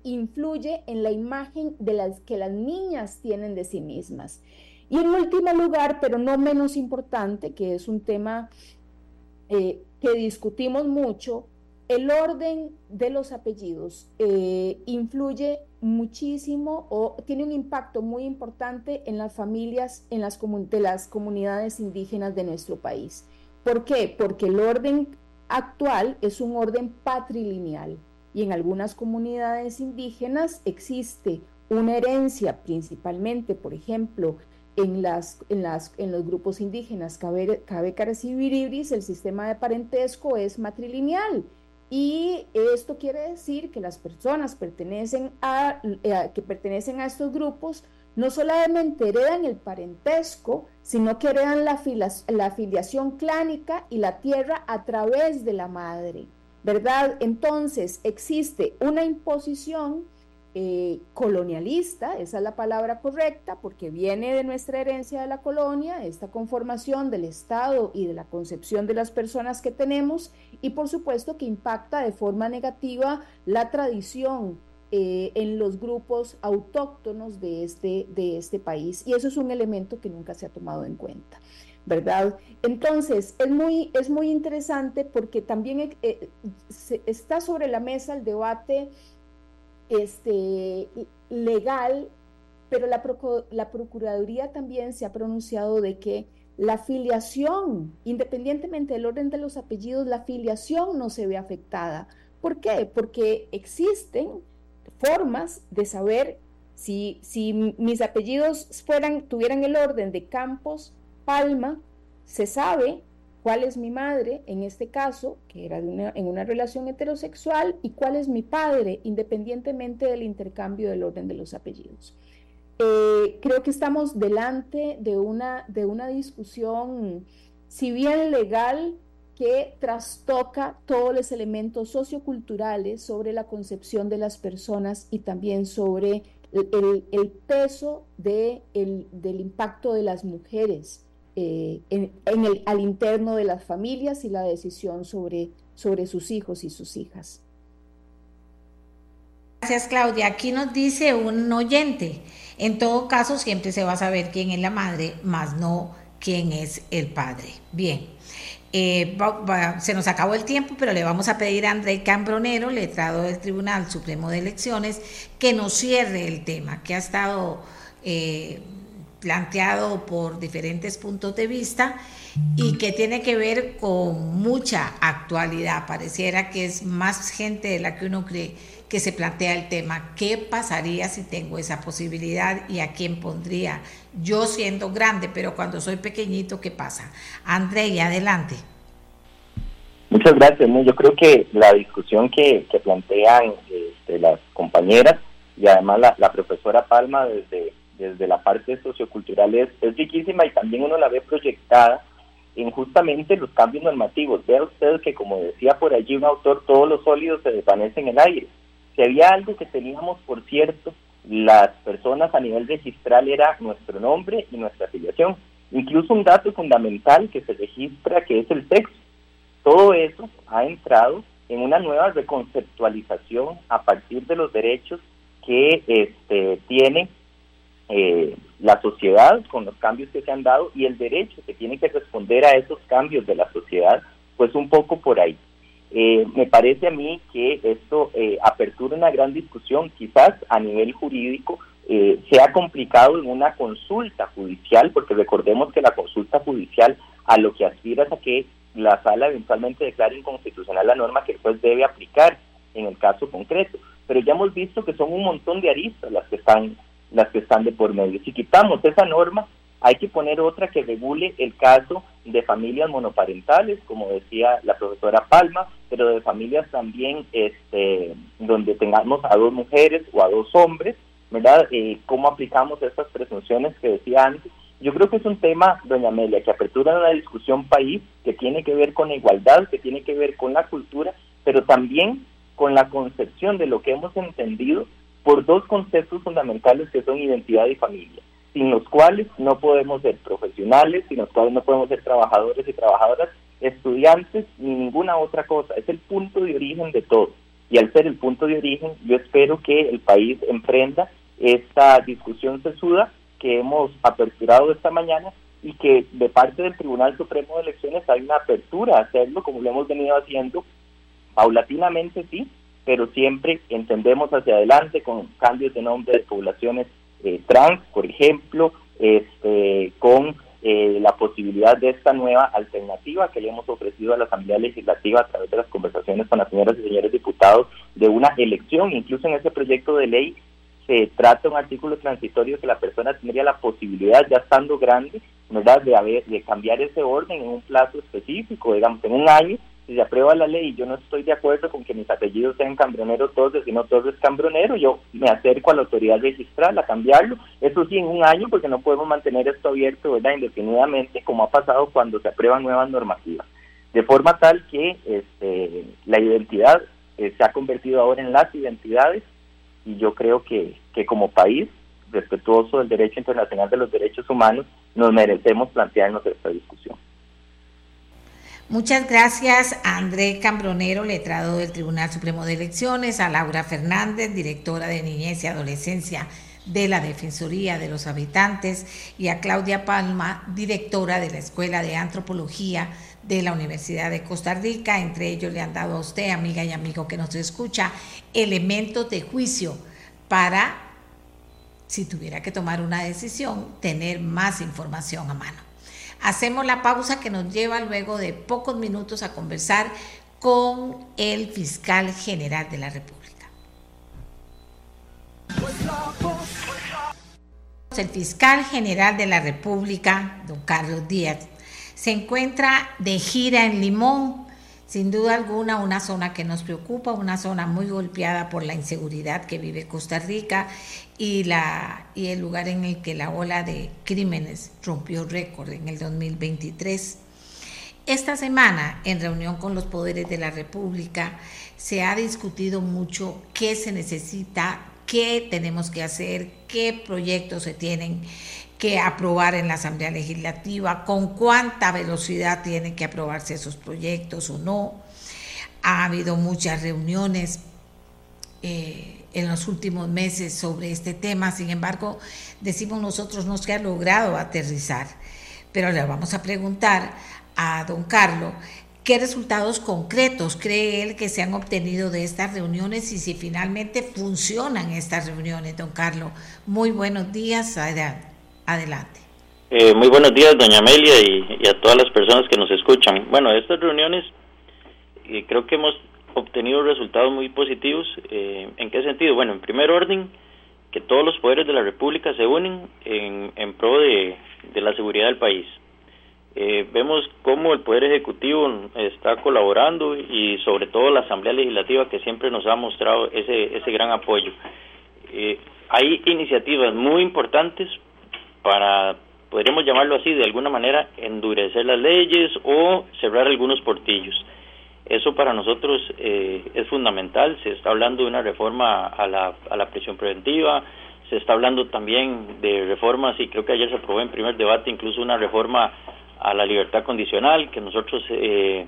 influye en la imagen de las que las niñas tienen de sí mismas. Y en último lugar, pero no menos importante, que es un tema eh, que discutimos mucho, el orden de los apellidos eh, influye muchísimo o tiene un impacto muy importante en las familias en las de las comunidades indígenas de nuestro país. ¿Por qué? Porque el orden actual es un orden patrilineal y en algunas comunidades indígenas existe una herencia principalmente, por ejemplo, en, las, en, las, en los grupos indígenas Cabecaras y el sistema de parentesco es matrilineal. Y esto quiere decir que las personas pertenecen a, eh, que pertenecen a estos grupos no solamente heredan el parentesco, sino que heredan la, la afiliación clánica y la tierra a través de la madre, ¿verdad? Entonces existe una imposición eh, colonialista, esa es la palabra correcta, porque viene de nuestra herencia de la colonia, esta conformación del Estado y de la concepción de las personas que tenemos, y por supuesto que impacta de forma negativa la tradición eh, en los grupos autóctonos de este, de este país, y eso es un elemento que nunca se ha tomado en cuenta. ¿Verdad? Entonces, es muy, es muy interesante porque también eh, está sobre la mesa el debate este, legal, pero la, la Procuraduría también se ha pronunciado de que la filiación, independientemente del orden de los apellidos, la filiación no se ve afectada. ¿Por qué? Porque existen formas de saber si, si mis apellidos fueran, tuvieran el orden de Campos, Palma, se sabe cuál es mi madre, en este caso, que era en una relación heterosexual, y cuál es mi padre, independientemente del intercambio del orden de los apellidos. Eh, creo que estamos delante de una, de una discusión, si bien legal, que trastoca todos los elementos socioculturales sobre la concepción de las personas y también sobre el, peso de del impacto de las mujeres eh, al interno de las familias y la decisión sobre, sobre sus hijos y sus hijas. Gracias, Claudia. Aquí nos dice un oyente, en todo caso siempre se va a saber quién es la madre, más no quién es el padre. Bien, eh, se nos acabó el tiempo, pero le vamos a pedir a André Cambronero, letrado del Tribunal Supremo de Elecciones, que nos cierre el tema, que ha estado... Eh, planteado por diferentes puntos de vista y que tiene que ver con mucha actualidad. Pareciera que es más gente de la que uno cree que se plantea el tema. ¿Qué pasaría si tengo esa posibilidad y a quién pondría? Yo siendo grande, pero cuando soy pequeñito, ¿qué pasa? André, adelante. Muchas gracias. Yo creo que la discusión que, plantean este, las compañeras y además la profesora Palma desde desde la parte sociocultural es, es riquísima y también uno la ve proyectada en justamente los cambios normativos. Vea usted que, como decía por allí un autor, todos los sólidos se desvanecen en el aire. Si había algo que teníamos, por cierto, las personas a nivel registral era nuestro nombre y nuestra afiliación. Incluso un dato fundamental que se registra que es el sexo. Todo eso ha entrado en una nueva reconceptualización a partir de los derechos que este, tiene eh, la sociedad con los cambios que se han dado y el derecho que tiene que responder a esos cambios de la sociedad, pues un poco por ahí. Eh, me parece a mí que esto eh, apertura una gran discusión, quizás a nivel jurídico eh, sea complicado en una consulta judicial, porque recordemos que la consulta judicial a lo que aspira es a que la sala eventualmente declare inconstitucional la norma que el juez debe aplicar en el caso concreto. Pero ya hemos visto que son un montón de aristas las que están las que están de por medio. Si quitamos esa norma, hay que poner otra que regule el caso de familias monoparentales, como decía la profesora Palma, pero de familias también este, donde tengamos a dos mujeres o a dos hombres, ¿verdad? Eh, ¿Cómo aplicamos estas presunciones que decía antes? Yo creo que es un tema, doña Amelia, que apertura una discusión país que tiene que ver con la igualdad, que tiene que ver con la cultura, pero también con la concepción de lo que hemos entendido por dos conceptos fundamentales que son identidad y familia, sin los cuales no podemos ser profesionales, sin los cuales no podemos ser trabajadores y trabajadoras, estudiantes ni ninguna otra cosa. Es el punto de origen de todo. Y al ser el punto de origen, yo espero que el país emprenda esta discusión sesuda que hemos aperturado esta mañana y que de parte del Tribunal Supremo de Elecciones hay una apertura a hacerlo como lo hemos venido haciendo paulatinamente, sí, pero siempre entendemos hacia adelante con cambios de nombre de poblaciones eh, trans, por ejemplo, este, con eh, la posibilidad de esta nueva alternativa que le hemos ofrecido a la Asamblea Legislativa a través de las conversaciones con las señoras y señores diputados de una elección. Incluso en ese proyecto de ley se trata un artículo transitorio que la persona tendría la posibilidad, ya estando grande, ¿verdad? De, haber, de cambiar ese orden en un plazo específico, digamos, en un año, si se aprueba la ley yo no estoy de acuerdo con que mis apellidos sean Cambronero Torres, sino Torres Cambronero, yo me acerco a la autoridad registral a cambiarlo. Eso sí, en un año, porque no podemos mantener esto abierto ¿verdad? indefinidamente, como ha pasado cuando se aprueban nuevas normativas. De forma tal que este, la identidad eh, se ha convertido ahora en las identidades y yo creo que, que como país, respetuoso del derecho internacional de los derechos humanos, nos merecemos plantearnos esta discusión. Muchas gracias a André Cambronero, letrado del Tribunal Supremo de Elecciones, a Laura Fernández, directora de Niñez y Adolescencia de la Defensoría de los Habitantes, y a Claudia Palma, directora de la Escuela de Antropología de la Universidad de Costa Rica. Entre ellos le han dado a usted, amiga y amigo que nos escucha, elementos de juicio para, si tuviera que tomar una decisión, tener más información a mano. Hacemos la pausa que nos lleva luego de pocos minutos a conversar con el fiscal general de la República. El fiscal general de la República, don Carlos Díaz, se encuentra de gira en Limón, sin duda alguna una zona que nos preocupa, una zona muy golpeada por la inseguridad que vive Costa Rica y, la, y el lugar en el que la ola de crímenes rompió récord en el 2023. Esta semana, en reunión con los poderes de la República, se ha discutido mucho qué se necesita, qué tenemos que hacer, qué proyectos se tienen que aprobar en la Asamblea Legislativa, con cuánta velocidad tienen que aprobarse esos proyectos o no. Ha habido muchas reuniones eh, en los últimos meses sobre este tema, sin embargo, decimos nosotros no se ha logrado aterrizar. Pero le vamos a preguntar a don Carlos qué resultados concretos cree él que se han obtenido de estas reuniones y si finalmente funcionan estas reuniones, don Carlos. Muy buenos días, adelante. Eh, muy buenos días, doña Amelia, y, a todas las personas que nos escuchan. Bueno, estas reuniones eh, creo que hemos obtenido resultados muy positivos. Eh, ¿En qué sentido? Bueno, en primer orden, que todos los poderes de la República se unen en, en pro de, la seguridad del país. vemos cómo el Poder Ejecutivo está colaborando y sobre todo la Asamblea Legislativa que siempre nos ha mostrado ese, ese gran apoyo. hay iniciativas muy importantes para, podríamos llamarlo así, de alguna manera, endurecer las leyes o cerrar algunos portillos. Eso para nosotros eh, es fundamental. Se está hablando de una reforma a la, a la prisión preventiva, se está hablando también de reformas, y creo que ayer se aprobó en primer debate incluso una reforma a la libertad condicional, que nosotros eh,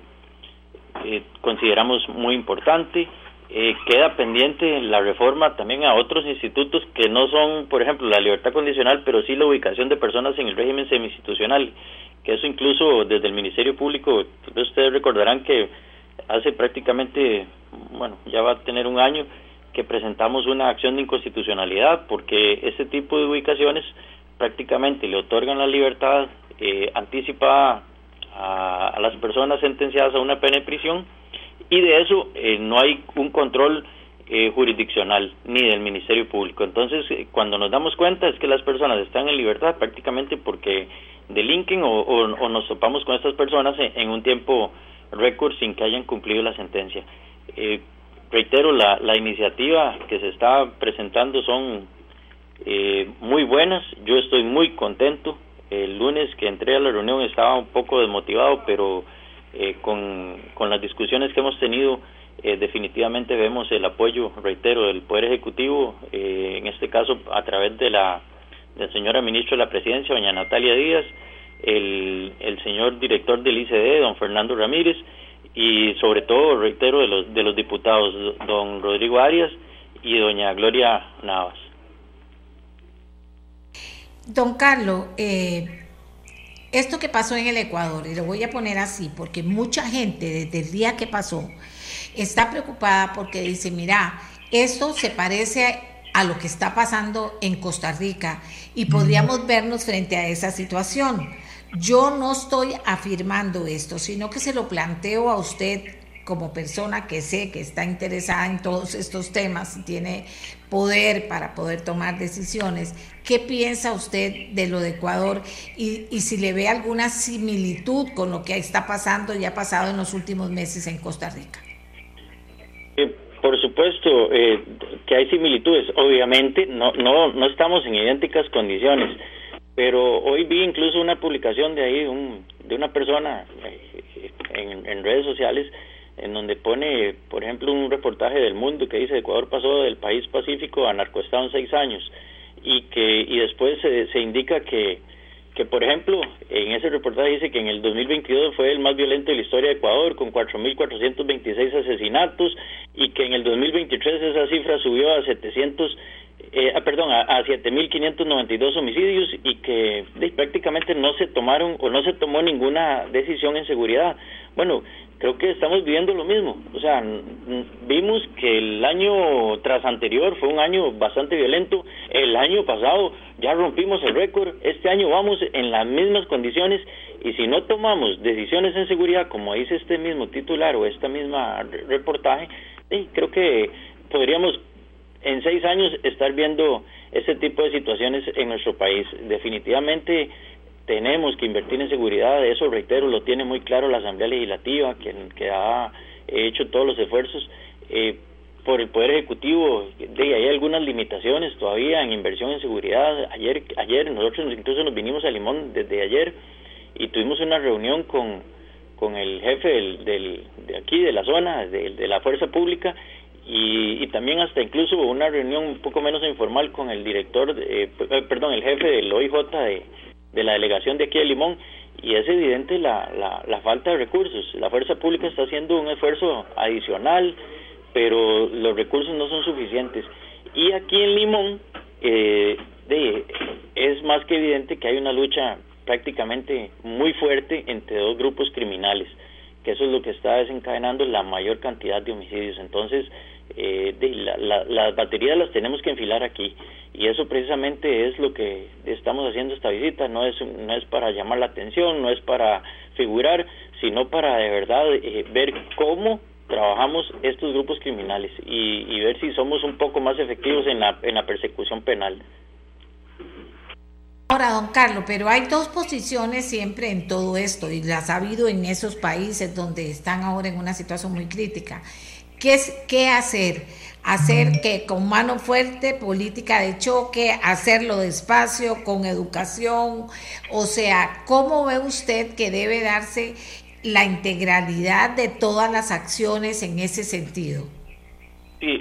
eh, consideramos muy importante. Eh, queda pendiente la reforma también a otros institutos que no son, por ejemplo, la libertad condicional, pero sí la ubicación de personas en el régimen semi-institucional, que eso incluso desde el Ministerio Público, ustedes recordarán que hace prácticamente, bueno, ya va a tener un año que presentamos una acción de inconstitucionalidad, porque ese tipo de ubicaciones prácticamente le otorgan la libertad eh, anticipada a, a las personas sentenciadas a una pena de prisión, y de eso eh, no hay un control eh, jurisdiccional ni del Ministerio Público. Entonces, eh, cuando nos damos cuenta es que las personas están en libertad prácticamente porque delinquen o, o, nos topamos con estas personas en, un tiempo récord sin que hayan cumplido la sentencia. reitero, la, la iniciativa que se está presentando son muy buenas, yo estoy muy contento. El lunes que entré a la reunión estaba un poco desmotivado, pero eh, con, con, las discusiones que hemos tenido, eh, definitivamente vemos el apoyo, reitero, del Poder Ejecutivo, eh, en este caso a través de la, del señora ministra de la Presidencia, doña Natalia Díaz, el, el señor director del ICD, don Fernando Ramírez, y sobre todo, reitero, de los, de los diputados, don Rodrigo Arias y doña Gloria Navas. Don Carlos, eh, esto que pasó en el Ecuador, y lo voy a poner así, porque mucha gente desde el día que pasó está preocupada porque dice, mira, esto se parece a lo que está pasando en Costa Rica y podríamos vernos frente a esa situación. Yo no estoy afirmando esto, sino que se lo planteo a usted como persona que sé que está interesada en todos estos temas y tiene poder para poder tomar decisiones, ¿qué piensa usted de lo de Ecuador y, si le ve alguna similitud con lo que está pasando y ha pasado en los últimos meses en Costa Rica? Eh, por supuesto eh, que hay similitudes. Obviamente no, no, no estamos en idénticas condiciones, pero hoy vi incluso una publicación de ahí un, de una persona eh, en, en redes sociales en donde pone, por ejemplo, un reportaje del mundo que dice Ecuador pasó del país pacífico a narcoestado en seis años y que y después se, se indica que que por ejemplo en ese reportaje dice que en el 2022 fue el más violento de la historia de Ecuador con 4.426 asesinatos y que en el 2023 esa cifra subió a 700 eh, ah, perdón, a, a 7.592 homicidios y que prácticamente no se tomaron o no se tomó ninguna decisión en seguridad. Bueno, creo que estamos viviendo lo mismo. O sea, vimos que el año tras anterior fue un año bastante violento. El año pasado ya rompimos el récord. Este año vamos en las mismas condiciones y si no tomamos decisiones en seguridad, como dice este mismo titular o esta misma reportaje, creo que podríamos en seis años estar viendo ese tipo de situaciones en nuestro país. Definitivamente tenemos que invertir en seguridad, eso reitero, lo tiene muy claro la Asamblea Legislativa, que, ha hecho todos los esfuerzos. Eh, por el Poder Ejecutivo, de, hay algunas limitaciones todavía en inversión en seguridad. Ayer, ayer nosotros incluso nos vinimos a Limón desde ayer y tuvimos una reunión con, con el jefe del, de aquí, de la zona, de la Fuerza Pública, y, y, también hasta incluso una reunión un poco menos informal con el director, de, eh, perdón, el jefe del OIJ de, de la delegación de aquí de Limón y es evidente la, la, la, falta de recursos. La fuerza pública está haciendo un esfuerzo adicional, pero los recursos no son suficientes. Y aquí en Limón eh, de, es más que evidente que hay una lucha prácticamente muy fuerte entre dos grupos criminales, que eso es lo que está desencadenando la mayor cantidad de homicidios. Entonces, eh, de, la, las baterías las tenemos que enfilar aquí y eso precisamente es lo que estamos haciendo esta visita no es no es para llamar la atención no es para figurar sino para de verdad eh, ver cómo trabajamos estos grupos criminales y, y, ver si somos un poco más efectivos en la, en la persecución penal. Ahora, don Carlos, pero hay dos posiciones siempre en todo esto y las ha habido en esos países donde están ahora en una situación muy crítica. ¿Qué, es, qué hacer? Hacer que con mano fuerte, política de choque, hacerlo despacio, con educación. O sea, ¿cómo ve usted que debe darse la integralidad de todas las acciones en ese sentido? Sí,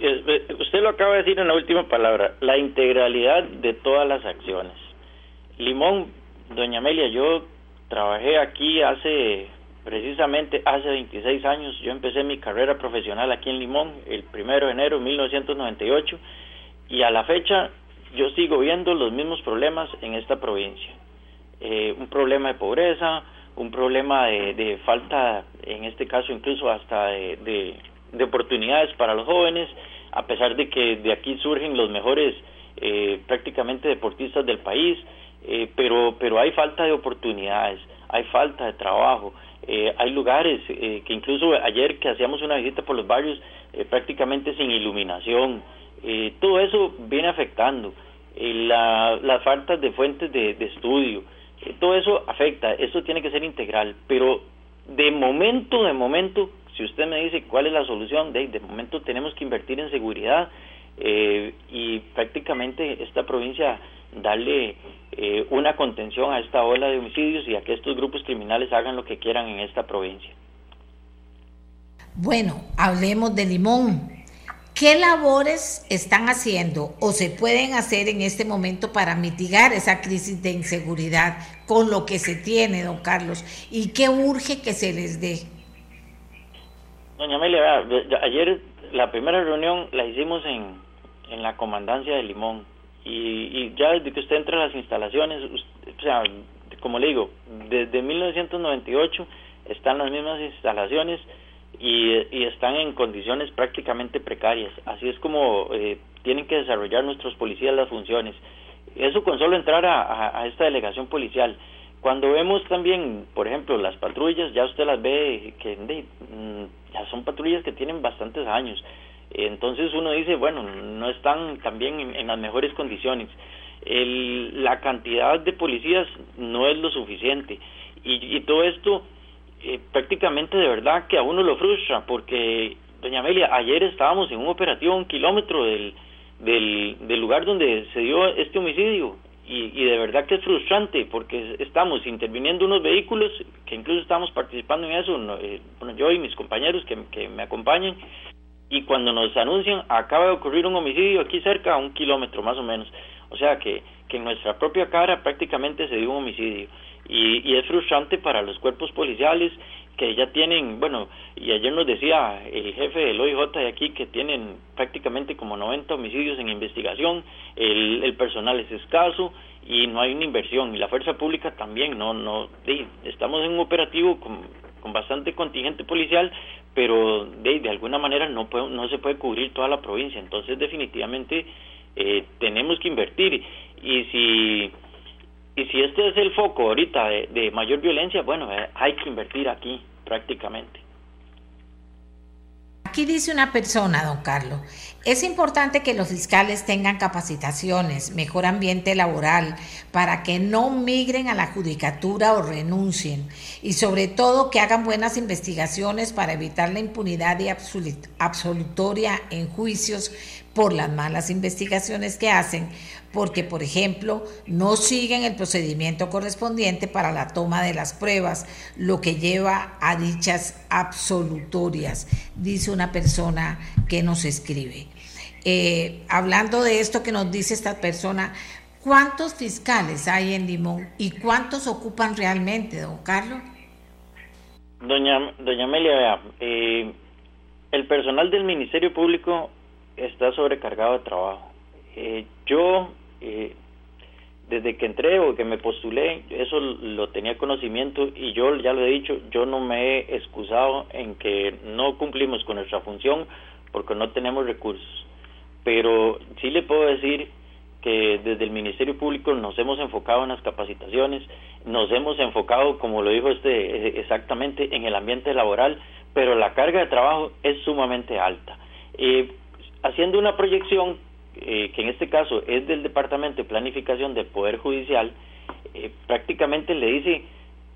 usted lo acaba de decir en la última palabra, la integralidad de todas las acciones. Limón, doña Amelia, yo trabajé aquí hace Precisamente hace 26 años yo empecé mi carrera profesional aquí en Limón, el primero de enero de 1998, y a la fecha yo sigo viendo los mismos problemas en esta provincia. Eh, un problema de pobreza, un problema de, falta, en este caso incluso hasta de, oportunidades para los jóvenes, a pesar de que de aquí surgen los mejores eh, prácticamente deportistas del país, eh, pero, pero hay falta de oportunidades, hay falta de trabajo, eh, hay lugares eh, que incluso ayer que hacíamos una visita por los barrios eh, prácticamente sin iluminación, todo eso viene afectando. La, las faltas de fuentes de, de estudio, todo eso afecta, eso tiene que ser integral, pero de momento, de momento, si usted me dice cuál es la solución, de, de momento tenemos que invertir en seguridad y prácticamente esta provincia darle eh, una contención a esta ola de homicidios y a que estos grupos criminales hagan lo que quieran en esta provincia. Bueno, hablemos de Limón. ¿Qué labores están haciendo o se pueden hacer en este momento para mitigar esa crisis de inseguridad con lo que se tiene, don Carlos? ¿Y qué urge que se les dé? Doña Amelia, ayer la primera reunión la hicimos en, en la comandancia de Limón y, ya desde que usted entra a las instalaciones, o sea, como le digo, desde 1998 están las mismas instalaciones y, y están en condiciones prácticamente precarias. Así es como eh, tienen que desarrollar nuestros policías las funciones. Eso con solo entrar a, a, esta delegación policial. cuando vemos también, por ejemplo, las patrullas, ya usted las ve que mm, ya son patrullas que tienen bastantes años. Entonces uno dice, bueno, no están también en, las mejores condiciones. la cantidad de policías no es lo suficiente. Y, todo esto eh, prácticamente de verdad que a uno lo frustra, porque, doña Amelia, ayer estábamos en un operativo a un kilómetro del, del lugar donde se dio este homicidio y, de verdad que es frustrante porque estamos interviniendo unos vehículos que incluso estamos participando en eso, eh, bueno, yo y mis compañeros que, que, me acompañan, y cuando nos anuncian acaba de ocurrir un homicidio aquí cerca, a un kilómetro más o menos, o sea que, que en nuestra propia cara prácticamente se dio un homicidio. Y, y es frustrante para los cuerpos policiales que ya tienen, bueno, y ayer nos decía el jefe del OIJ de aquí que tienen prácticamente como 90 homicidios en investigación, el, el personal es escaso y no hay una inversión. Y la fuerza pública también, no, no, estamos en un operativo con, con bastante contingente policial, pero de, de alguna manera no, puede, no se puede cubrir toda la provincia, entonces definitivamente eh, tenemos que invertir. Y si y si este es el foco ahorita de, mayor violencia, bueno, eh, hay que invertir aquí prácticamente. Aquí dice una persona, don Carlos, es importante que los fiscales tengan capacitaciones, mejor ambiente laboral, para que no migren a la judicatura o renuncien, y sobre todo que hagan buenas investigaciones para evitar la impunidad y absolutoria en juicios por las malas investigaciones que hacen, porque, por ejemplo, no siguen el procedimiento correspondiente para la toma de las pruebas, lo que lleva a dichas absolutorias, dice una persona que nos escribe. Eh, hablando de esto que nos dice esta persona, ¿cuántos fiscales hay en Limón y cuántos ocupan realmente, don Carlos? Doña, doña Amelia, eh, el personal del Ministerio Público está sobrecargado de trabajo. Eh, yo eh, desde que entré o que me postulé, eso lo tenía conocimiento y yo ya lo he dicho, yo no me he excusado en que no cumplimos con nuestra función porque no tenemos recursos. Pero sí le puedo decir que desde el Ministerio Público nos hemos enfocado en las capacitaciones, nos hemos enfocado, como lo dijo este exactamente, en el ambiente laboral, pero la carga de trabajo es sumamente alta. Eh, haciendo una proyección eh, que en este caso es del Departamento de Planificación del Poder Judicial, eh, prácticamente le dice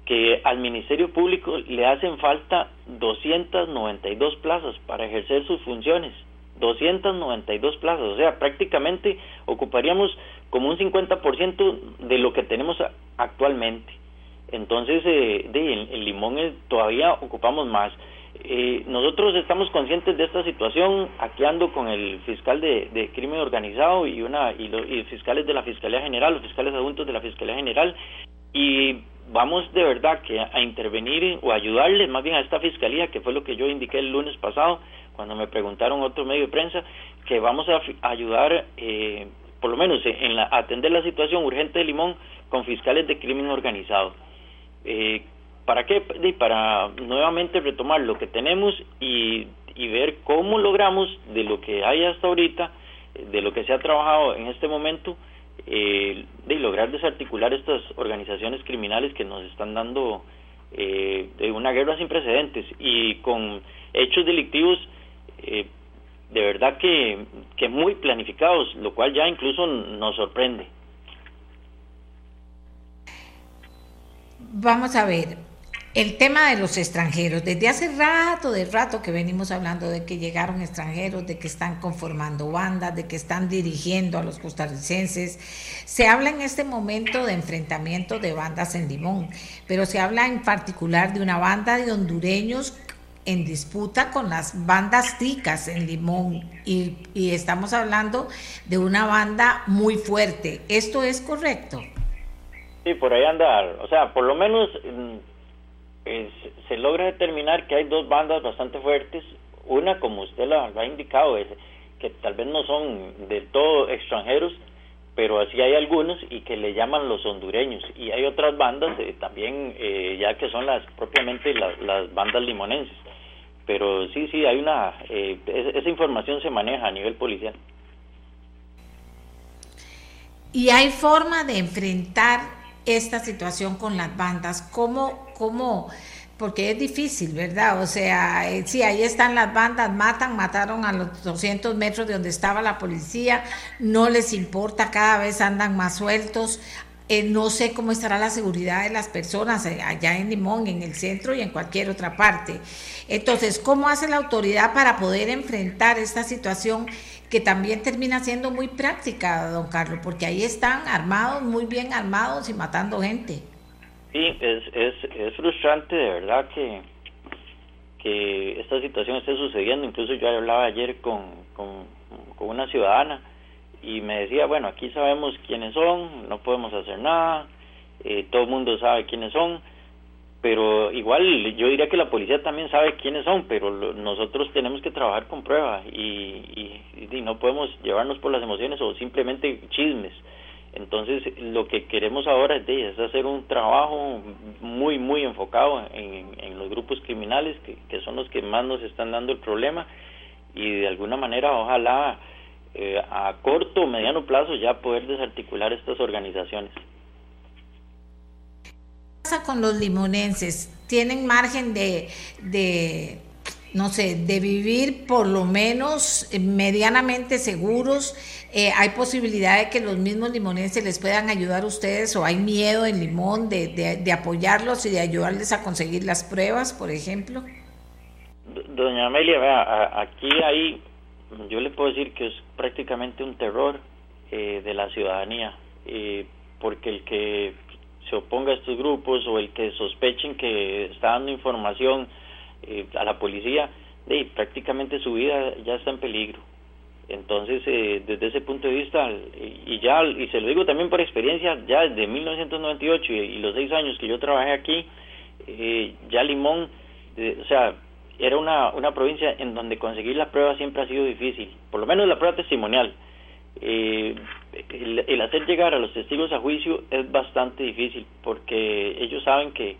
que al Ministerio Público le hacen falta 292 plazas para ejercer sus funciones. 292 plazas, o sea, prácticamente ocuparíamos como un 50% de lo que tenemos actualmente. Entonces, eh, de, en, Limón todavía ocupamos más. Eh, nosotros estamos conscientes de esta situación, aquí ando con el fiscal de, crimen organizado y una y, los fiscales de la Fiscalía General, los fiscales adjuntos de la Fiscalía General, y vamos de verdad que a, intervenir o ayudarles más bien a esta fiscalía, que fue lo que yo indiqué el lunes pasado, cuando me preguntaron otro medio de prensa, que vamos a, ayudar, eh, por lo menos en la, atender la situación urgente de Limón con fiscales de crimen organizado. Eh, ¿Para qué? Para nuevamente retomar lo que tenemos y, ver cómo logramos de lo que hay hasta ahorita, de lo que se ha trabajado en este momento, eh, de lograr desarticular estas organizaciones criminales que nos están dando eh, una guerra sin precedentes y con hechos delictivos eh, de verdad que, que muy planificados, lo cual ya incluso nos sorprende. Vamos a ver, el tema de los extranjeros, desde hace rato, de rato que venimos hablando de que llegaron extranjeros, de que están conformando bandas, de que están dirigiendo a los costarricenses. Se habla en este momento de enfrentamiento de bandas en Limón, pero se habla en particular de una banda de hondureños en disputa con las bandas ticas en Limón y, y estamos hablando de una banda muy fuerte. ¿Esto es correcto? Sí, por ahí anda, o sea, por lo menos mm, se logra determinar que hay dos bandas bastante fuertes. Una, como usted lo, ha indicado, es que tal vez no son de todo extranjeros, pero así hay algunos y que le llaman los hondureños. Y hay otras bandas eh, también, eh, ya que son las propiamente las, bandas limonenses. Pero sí, sí, hay una, eh, esa información se maneja a nivel policial. ¿Y hay forma de enfrentar esta situación con las bandas? ¿Cómo, cómo, porque es difícil, ¿verdad? O sea, eh, sí, ahí están las bandas, matan, mataron a los 200 metros de donde estaba la policía, no les importa, cada vez andan más sueltos. Eh, no sé cómo estará la seguridad de las personas eh, allá en Limón, en el centro y en cualquier otra parte. Entonces, ¿cómo hace la autoridad para poder enfrentar esta situación que también termina siendo muy práctica, don Carlos? Porque ahí están armados, muy bien armados y matando gente. Sí, es, es, es frustrante de verdad que, que esta situación esté sucediendo. Incluso yo hablaba ayer con, con, una ciudadana y me decía, bueno, aquí sabemos quiénes son, no podemos hacer nada, eh, todo el mundo sabe quiénes son, pero igual yo diría que la policía también sabe quiénes son, pero nosotros tenemos que trabajar con pruebas y, y, no podemos llevarnos por las emociones o simplemente chismes. Entonces, lo que queremos ahora es, hacer un trabajo muy, muy enfocado en, los grupos criminales, que, son los que más nos están dando el problema, y de alguna manera, ojalá eh, a corto o mediano plazo ya poder desarticular estas organizaciones. ¿Qué pasa con los limonenses? ¿Tienen margen de no sé, de vivir por lo menos eh, medianamente seguros? Eh, ¿Hay posibilidad de que los mismos limonenses les puedan ayudar a ustedes o hay miedo en Limón de, de, apoyarlos y de ayudarles a conseguir las pruebas, por ejemplo? Doña Amelia, vea, aquí hay, yo le puedo decir que es prácticamente un terror eh, de la ciudadanía, porque el que se oponga a estos grupos o el que sospechen que está dando información, eh, a la policía, y prácticamente su vida ya está en peligro. Entonces, eh, desde ese punto de vista, y ya, y se lo digo también por experiencia, ya desde 1998 y, los seis años que yo trabajé aquí, eh, ya Limón, o sea, era una, una provincia en donde conseguir la prueba siempre ha sido difícil, por lo menos la prueba testimonial. el, el, hacer llegar a los testigos a juicio es bastante difícil porque ellos saben que,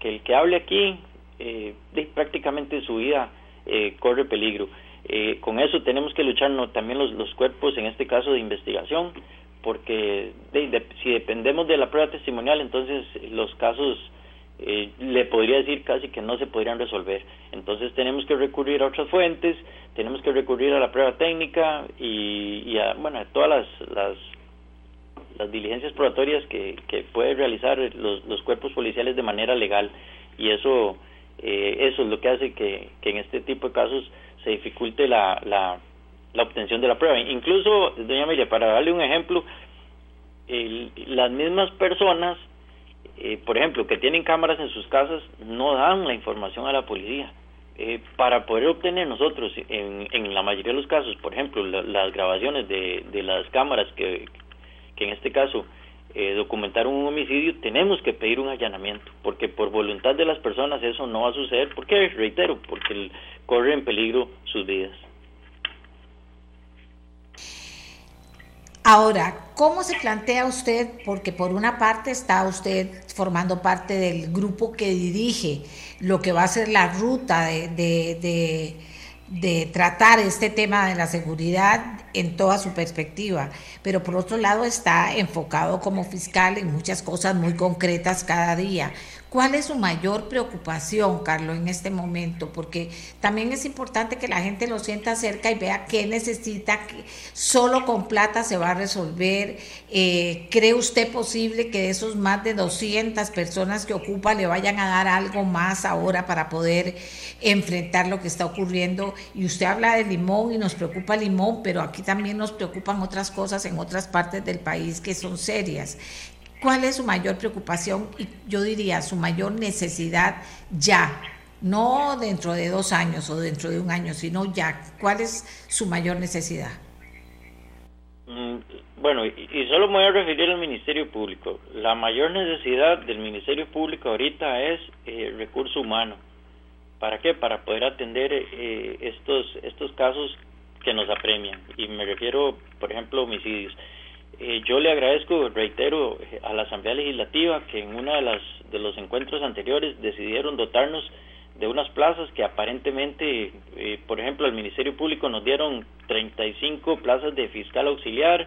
que el que hable aquí eh, prácticamente su vida eh, corre peligro. Eh, con eso tenemos que luchar también los, los, cuerpos, en este caso de investigación, porque si dependemos de la prueba testimonial, entonces los casos eh, le podría decir casi que no se podrían resolver. Entonces tenemos que recurrir a otras fuentes, tenemos que recurrir a la prueba técnica y, a, bueno, todas las, las, las diligencias probatorias que, que pueden realizar los, los cuerpos policiales de manera legal. Y eso eh, eso es lo que hace que, en este tipo de casos se dificulte la, la, obtención de la prueba. Incluso, doña Amelia, para darle un ejemplo, las mismas personas, eh, por ejemplo, que tienen cámaras en sus casas, no dan la información a la policía. Eh, para poder obtener nosotros, en, en la mayoría de los casos, por ejemplo, las grabaciones de, las cámaras que, que en este caso eh, documentar un homicidio, tenemos que pedir un allanamiento, porque por voluntad de las personas eso no va a suceder. ¿Por qué? Reitero, porque corre en peligro sus vidas. Ahora, ¿cómo se plantea usted? Porque por una parte está usted formando parte del grupo que dirige lo que va a ser la ruta de, de, de tratar este tema de la seguridad en toda su perspectiva, pero por otro lado está enfocado como fiscal en muchas cosas muy concretas cada día. ¿Cuál es su mayor preocupación, Carlos, en este momento? Porque también es importante que la gente lo sienta cerca y vea qué necesita, que solo con plata se va a resolver. Eh, ¿Cree usted posible que de esos más de 200 personas que ocupa le vayan a dar algo más ahora para poder enfrentar lo que está ocurriendo? Y usted habla de Limón y nos preocupa Limón, pero aquí también nos preocupan otras cosas en otras partes del país que son serias. ¿Cuál es su mayor preocupación y yo diría su mayor necesidad ya? No dentro de dos años o dentro de un año, sino ya. ¿Cuál es su mayor necesidad? Mm, bueno, y solo me voy a referir al Ministerio Público. La mayor necesidad del Ministerio Público ahorita es eh, recurso humano. ¿Para qué? Para poder atender eh, estos, estos casos que nos apremian. Y me refiero, por ejemplo, a homicidios. Eh, yo le agradezco, reitero, a la Asamblea Legislativa que en uno de, de los encuentros anteriores decidieron dotarnos de unas plazas que aparentemente, eh, por ejemplo, al Ministerio Público nos dieron 35 plazas de fiscal auxiliar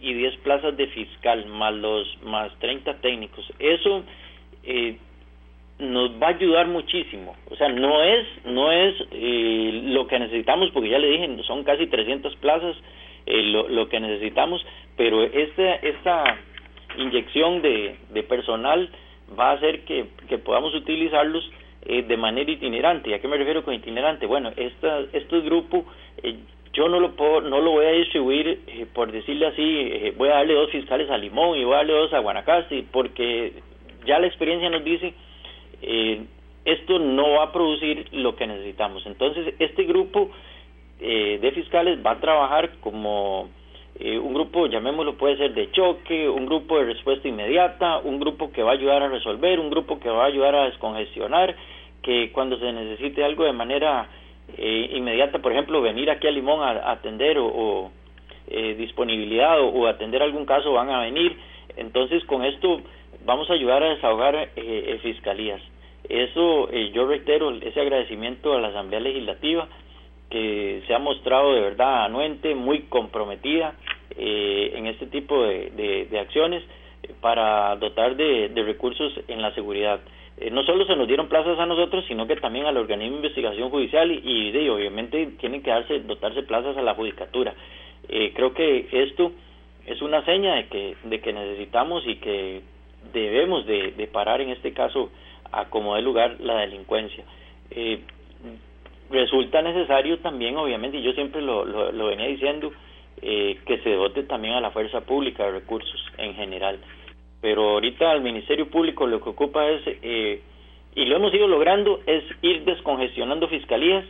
y 10 plazas de fiscal, más los más 30 técnicos. Eso eh, nos va a ayudar muchísimo. O sea, no es no es eh, lo que necesitamos, porque ya le dije, son casi 300 plazas eh, lo, lo, que necesitamos, pero esta, esta inyección de, de personal va a hacer que, podamos utilizarlos eh, de manera itinerante. ¿A qué me refiero con itinerante? Bueno, esta, este grupo eh, yo no lo puedo, no lo voy a distribuir, eh, por decirle así, voy a darle dos fiscales a Limón y voy a darle dos a Guanacaste, porque ya la experiencia nos dice esto no va a producir lo que necesitamos. Entonces, este grupo de fiscales va a trabajar como un grupo, llamémoslo, puede ser de choque, un grupo de respuesta inmediata, un grupo que va a ayudar a resolver, un grupo que va a ayudar a descongestionar, que cuando se necesite algo de manera eh, inmediata, por ejemplo, venir aquí a Limón a, atender o, eh, disponibilidad o, atender algún caso van a venir. Entonces, con esto vamos a ayudar a desahogar eh, fiscalías. Eso yo reitero ese agradecimiento a la Asamblea Legislativa que se ha mostrado de verdad anuente, muy comprometida en este tipo de, de, acciones para dotar de, de recursos en la seguridad. Eh, no solo se nos dieron plazas a nosotros, sino que también al organismo de investigación judicial y, obviamente tienen que darse, dotarse plazas a la judicatura. Eh, creo que esto es una seña de que, de que necesitamos y que debemos de, parar en este caso a como dé lugar la delincuencia. Eh, resulta necesario también, obviamente, y yo siempre lo, lo, venía diciendo, que se dote también a la fuerza pública de recursos en general pero ahorita al Ministerio Público lo que ocupa es, eh, y lo hemos ido logrando, es ir descongestionando fiscalías.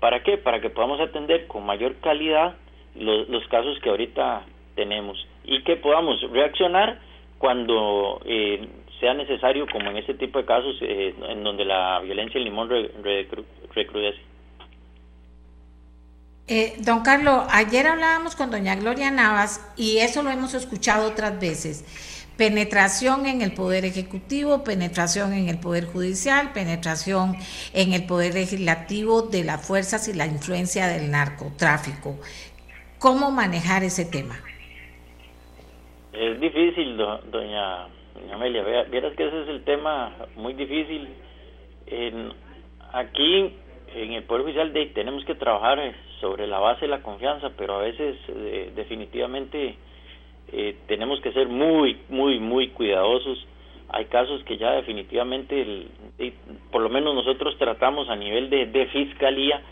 ¿Para qué? Para que podamos atender con mayor calidad los, los casos que ahorita tenemos y que podamos reaccionar cuando eh, sea necesario, como en este tipo de casos eh, en donde la violencia en limón recrudece. Don Carlos, ayer hablábamos con doña Gloria Navas y eso lo hemos escuchado otras veces penetración en el Poder Ejecutivo, penetración en el Poder Judicial, penetración en el Poder Legislativo de las fuerzas y la influencia del narcotráfico. ¿Cómo manejar ese tema? Es difícil, doña, Amelia. Vieras que ese es el tema muy difícil. Aquí, en el Poder Judicial, tenemos que trabajar sobre la base de la confianza, pero a veces eh, definitivamente eh, tenemos que ser muy, muy, muy cuidadosos. Hay casos que ya definitivamente, por lo menos nosotros tratamos a nivel de, de fiscalía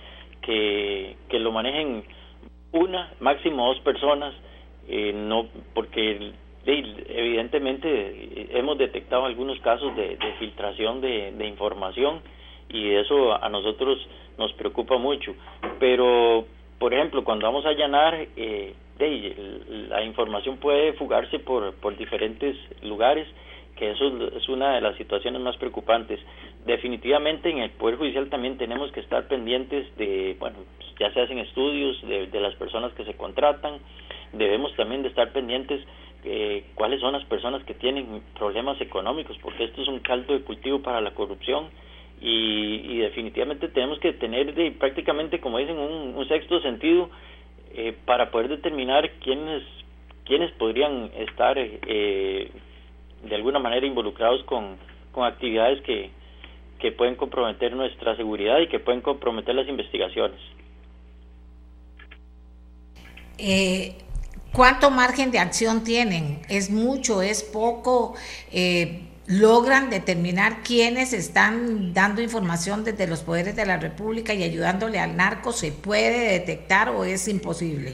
que, que lo manejen una, máximo dos personas, eh, no porque evidentemente hemos detectado algunos casos de, de filtración de, información y eso a nosotros nos preocupa mucho. Pero, por ejemplo, cuando vamos a allanar, eh, la información puede fugarse por, por diferentes lugares, que eso es una de las situaciones más preocupantes. Definitivamente en el Poder Judicial también tenemos que estar pendientes de, bueno, ya se hacen estudios de, de las personas que se contratan, debemos también de estar pendientes eh, cuáles son las personas que tienen problemas económicos, porque esto es un caldo de cultivo para la corrupción y, y definitivamente tenemos que tener de, prácticamente, como dicen, un, un sexto sentido eh, para poder determinar quiénes quiénes podrían estar eh, de alguna manera involucrados con, con actividades que, que pueden comprometer nuestra seguridad y que pueden comprometer las investigaciones. Eh, ¿Cuánto margen de acción tienen? ¿Es mucho? ¿Es poco? Eh, logran determinar quiénes están dando información desde los poderes de la República y ayudándole al narco, ¿se puede detectar o es imposible?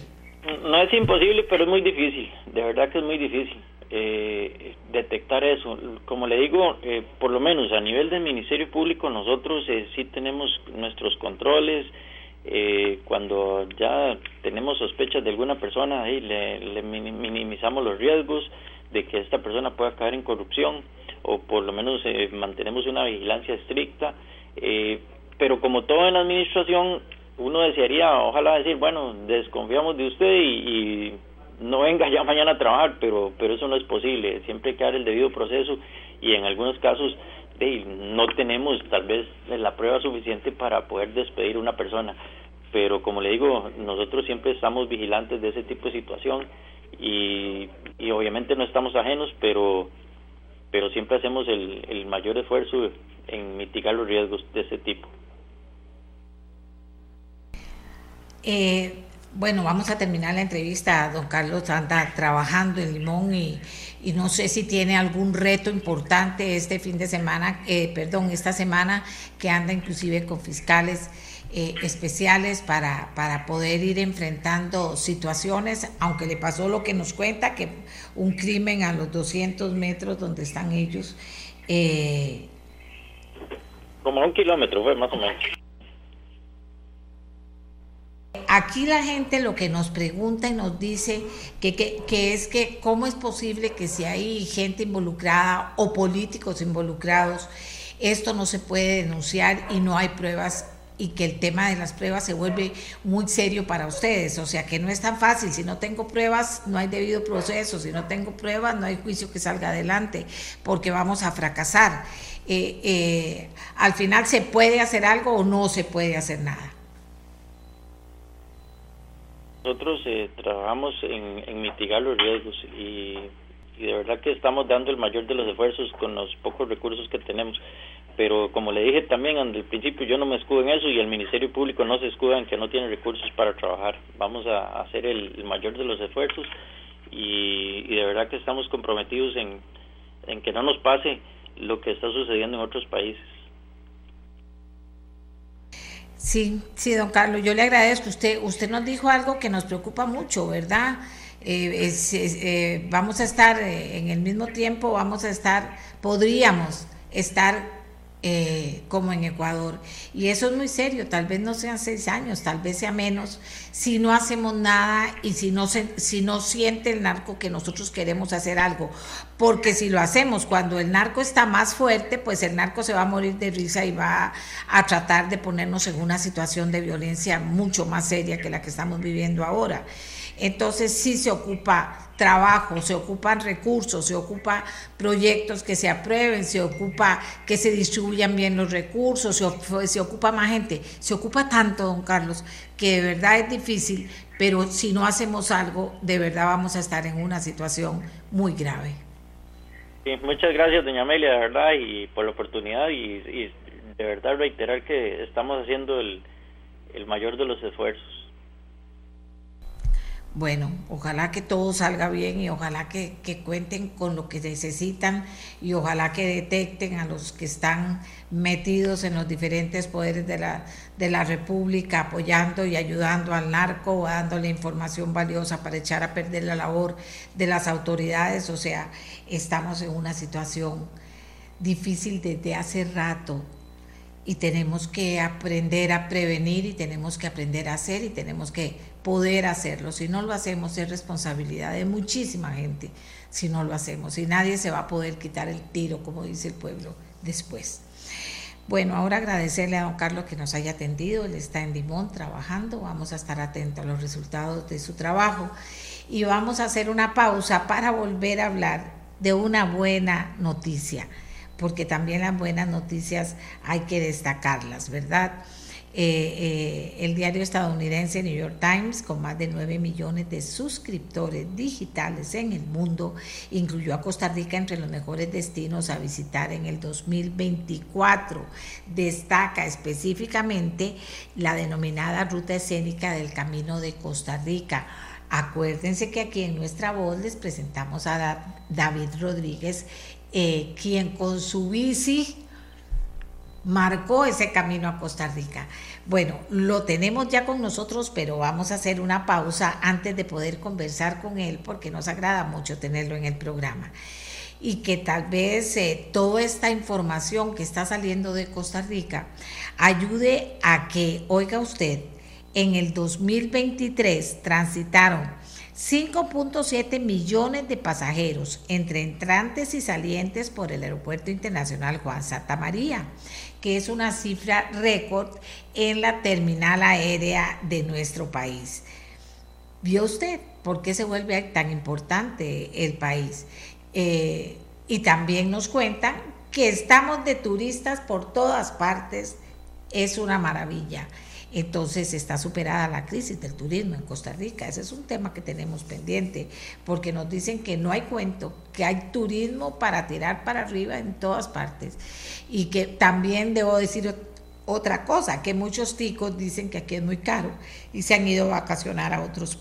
No es imposible, pero es muy difícil, de verdad que es muy difícil eh, detectar eso. Como le digo, eh, por lo menos a nivel del Ministerio Público nosotros eh, sí tenemos nuestros controles, eh, cuando ya tenemos sospechas de alguna persona, ahí le minimizamos los riesgos de que esta persona pueda caer en corrupción o por lo menos eh, mantenemos una vigilancia estricta, eh, pero como todo en la administración, uno desearía, ojalá decir, bueno, desconfiamos de usted y, no venga ya mañana a trabajar, pero, pero eso no es posible, siempre hay que dar el debido proceso y en algunos casos no tenemos tal vez la prueba suficiente para poder despedir a una persona, pero como le digo, nosotros siempre estamos vigilantes de ese tipo de situación y, obviamente no estamos ajenos, pero, pero siempre hacemos el, el mayor esfuerzo en mitigar los riesgos de ese tipo. Eh, bueno, vamos a terminar la entrevista. Don Carlos anda trabajando en Limón y, no sé si tiene algún reto importante este fin de semana, eh, perdón, esta semana que anda inclusive con fiscales eh, especiales para, para poder ir enfrentando situaciones, aunque le pasó lo que nos cuenta, que un crimen a los 200 metros donde están ellos. Eh, Como un kilómetro fue más o menos. Aquí la gente lo que nos pregunta y nos dice que, que, es que cómo es posible que si hay gente involucrada o políticos involucrados, esto no se puede denunciar y no hay pruebas y que el tema de las pruebas se vuelve muy serio para ustedes. O sea que no es tan fácil. Si no tengo pruebas, no hay debido proceso. Si no tengo pruebas, no hay juicio que salga adelante porque vamos a fracasar. Eh, eh, al final se puede hacer algo o no se puede hacer nada. Nosotros eh, trabajamos en, mitigar los riesgos y, de verdad que estamos dando el mayor de los esfuerzos con los pocos recursos que tenemos. Pero como le dije también al principio, yo no me escudo en eso y el Ministerio Público no se escuda en que no tiene recursos para trabajar. Vamos a hacer el, mayor de los esfuerzos y, de verdad que estamos comprometidos en, en que no nos pase lo que está sucediendo en otros países. Sí, sí, don Carlos, yo le agradezco. Usted, usted nos dijo algo que nos preocupa mucho, ¿verdad? Eh, eh, vamos a estar eh, en el mismo tiempo, vamos a estar, podríamos estar eh, como en Ecuador. Y eso es muy serio, tal vez no sean seis años, tal vez sea menos, si no hacemos nada y si no, se, si no siente el narco que nosotros queremos hacer algo. Porque si lo hacemos cuando el narco está más fuerte, pues el narco se va a morir de risa y va a tratar de ponernos en una situación de violencia mucho más seria que la que estamos viviendo ahora. Entonces sí se ocupa trabajo, se ocupan recursos, se ocupa proyectos que se aprueben, se ocupa que se distribuyan bien los recursos, se, ocupa más gente, se ocupa tanto, don Carlos, que de verdad es difícil, pero si no hacemos algo, de verdad vamos a estar en una situación muy grave. muchas gracias, doña Amelia, de verdad, y por la oportunidad, y, de verdad reiterar que estamos haciendo el mayor de los esfuerzos. Bueno, ojalá que todo salga bien y ojalá que, cuenten con lo que necesitan y ojalá que detecten a los que están metidos en los diferentes poderes de la, de la República, apoyando y ayudando al narco, dándole información valiosa para echar a perder la labor de las autoridades. O sea, estamos en una situación difícil desde hace rato y tenemos que aprender a prevenir y tenemos que aprender a hacer y tenemos que poder hacerlo. Si no lo hacemos es responsabilidad de muchísima gente si no lo hacemos y nadie se va a poder quitar el tiro, como dice el pueblo, después. Bueno, ahora agradecerle a don Carlos que nos haya atendido, él está en Limón trabajando, vamos a estar atentos a los resultados de su trabajo y vamos a hacer una pausa para volver a hablar de una buena noticia, porque también las buenas noticias hay que destacarlas, ¿verdad? Eh, eh, el diario estadounidense New York Times, con más de 9 millones de suscriptores digitales en el mundo, incluyó a Costa Rica entre los mejores destinos a visitar en el 2024. Destaca específicamente la denominada ruta escénica del Camino de Costa Rica. Acuérdense que aquí en nuestra voz les presentamos a David Rodríguez, eh, quien con su bici marcó ese camino a Costa Rica. Bueno, lo tenemos ya con nosotros, pero vamos a hacer una pausa antes de poder conversar con él porque nos agrada mucho tenerlo en el programa. Y que tal vez eh, toda esta información que está saliendo de Costa Rica ayude a que, oiga usted, en el 2023 transitaron 5.7 millones de pasajeros entre entrantes y salientes por el Aeropuerto Internacional Juan Santa María que es una cifra récord en la terminal aérea de nuestro país. ¿Vio usted por qué se vuelve tan importante el país? Eh, y también nos cuentan que estamos de turistas por todas partes, es una maravilla. Entonces está superada la crisis del turismo en Costa Rica. Ese es un tema que tenemos pendiente, porque nos dicen que no hay cuento, que hay turismo para tirar para arriba en todas partes. Y que también debo decir otra cosa, que muchos ticos dicen que aquí es muy caro y se han ido a vacacionar a otros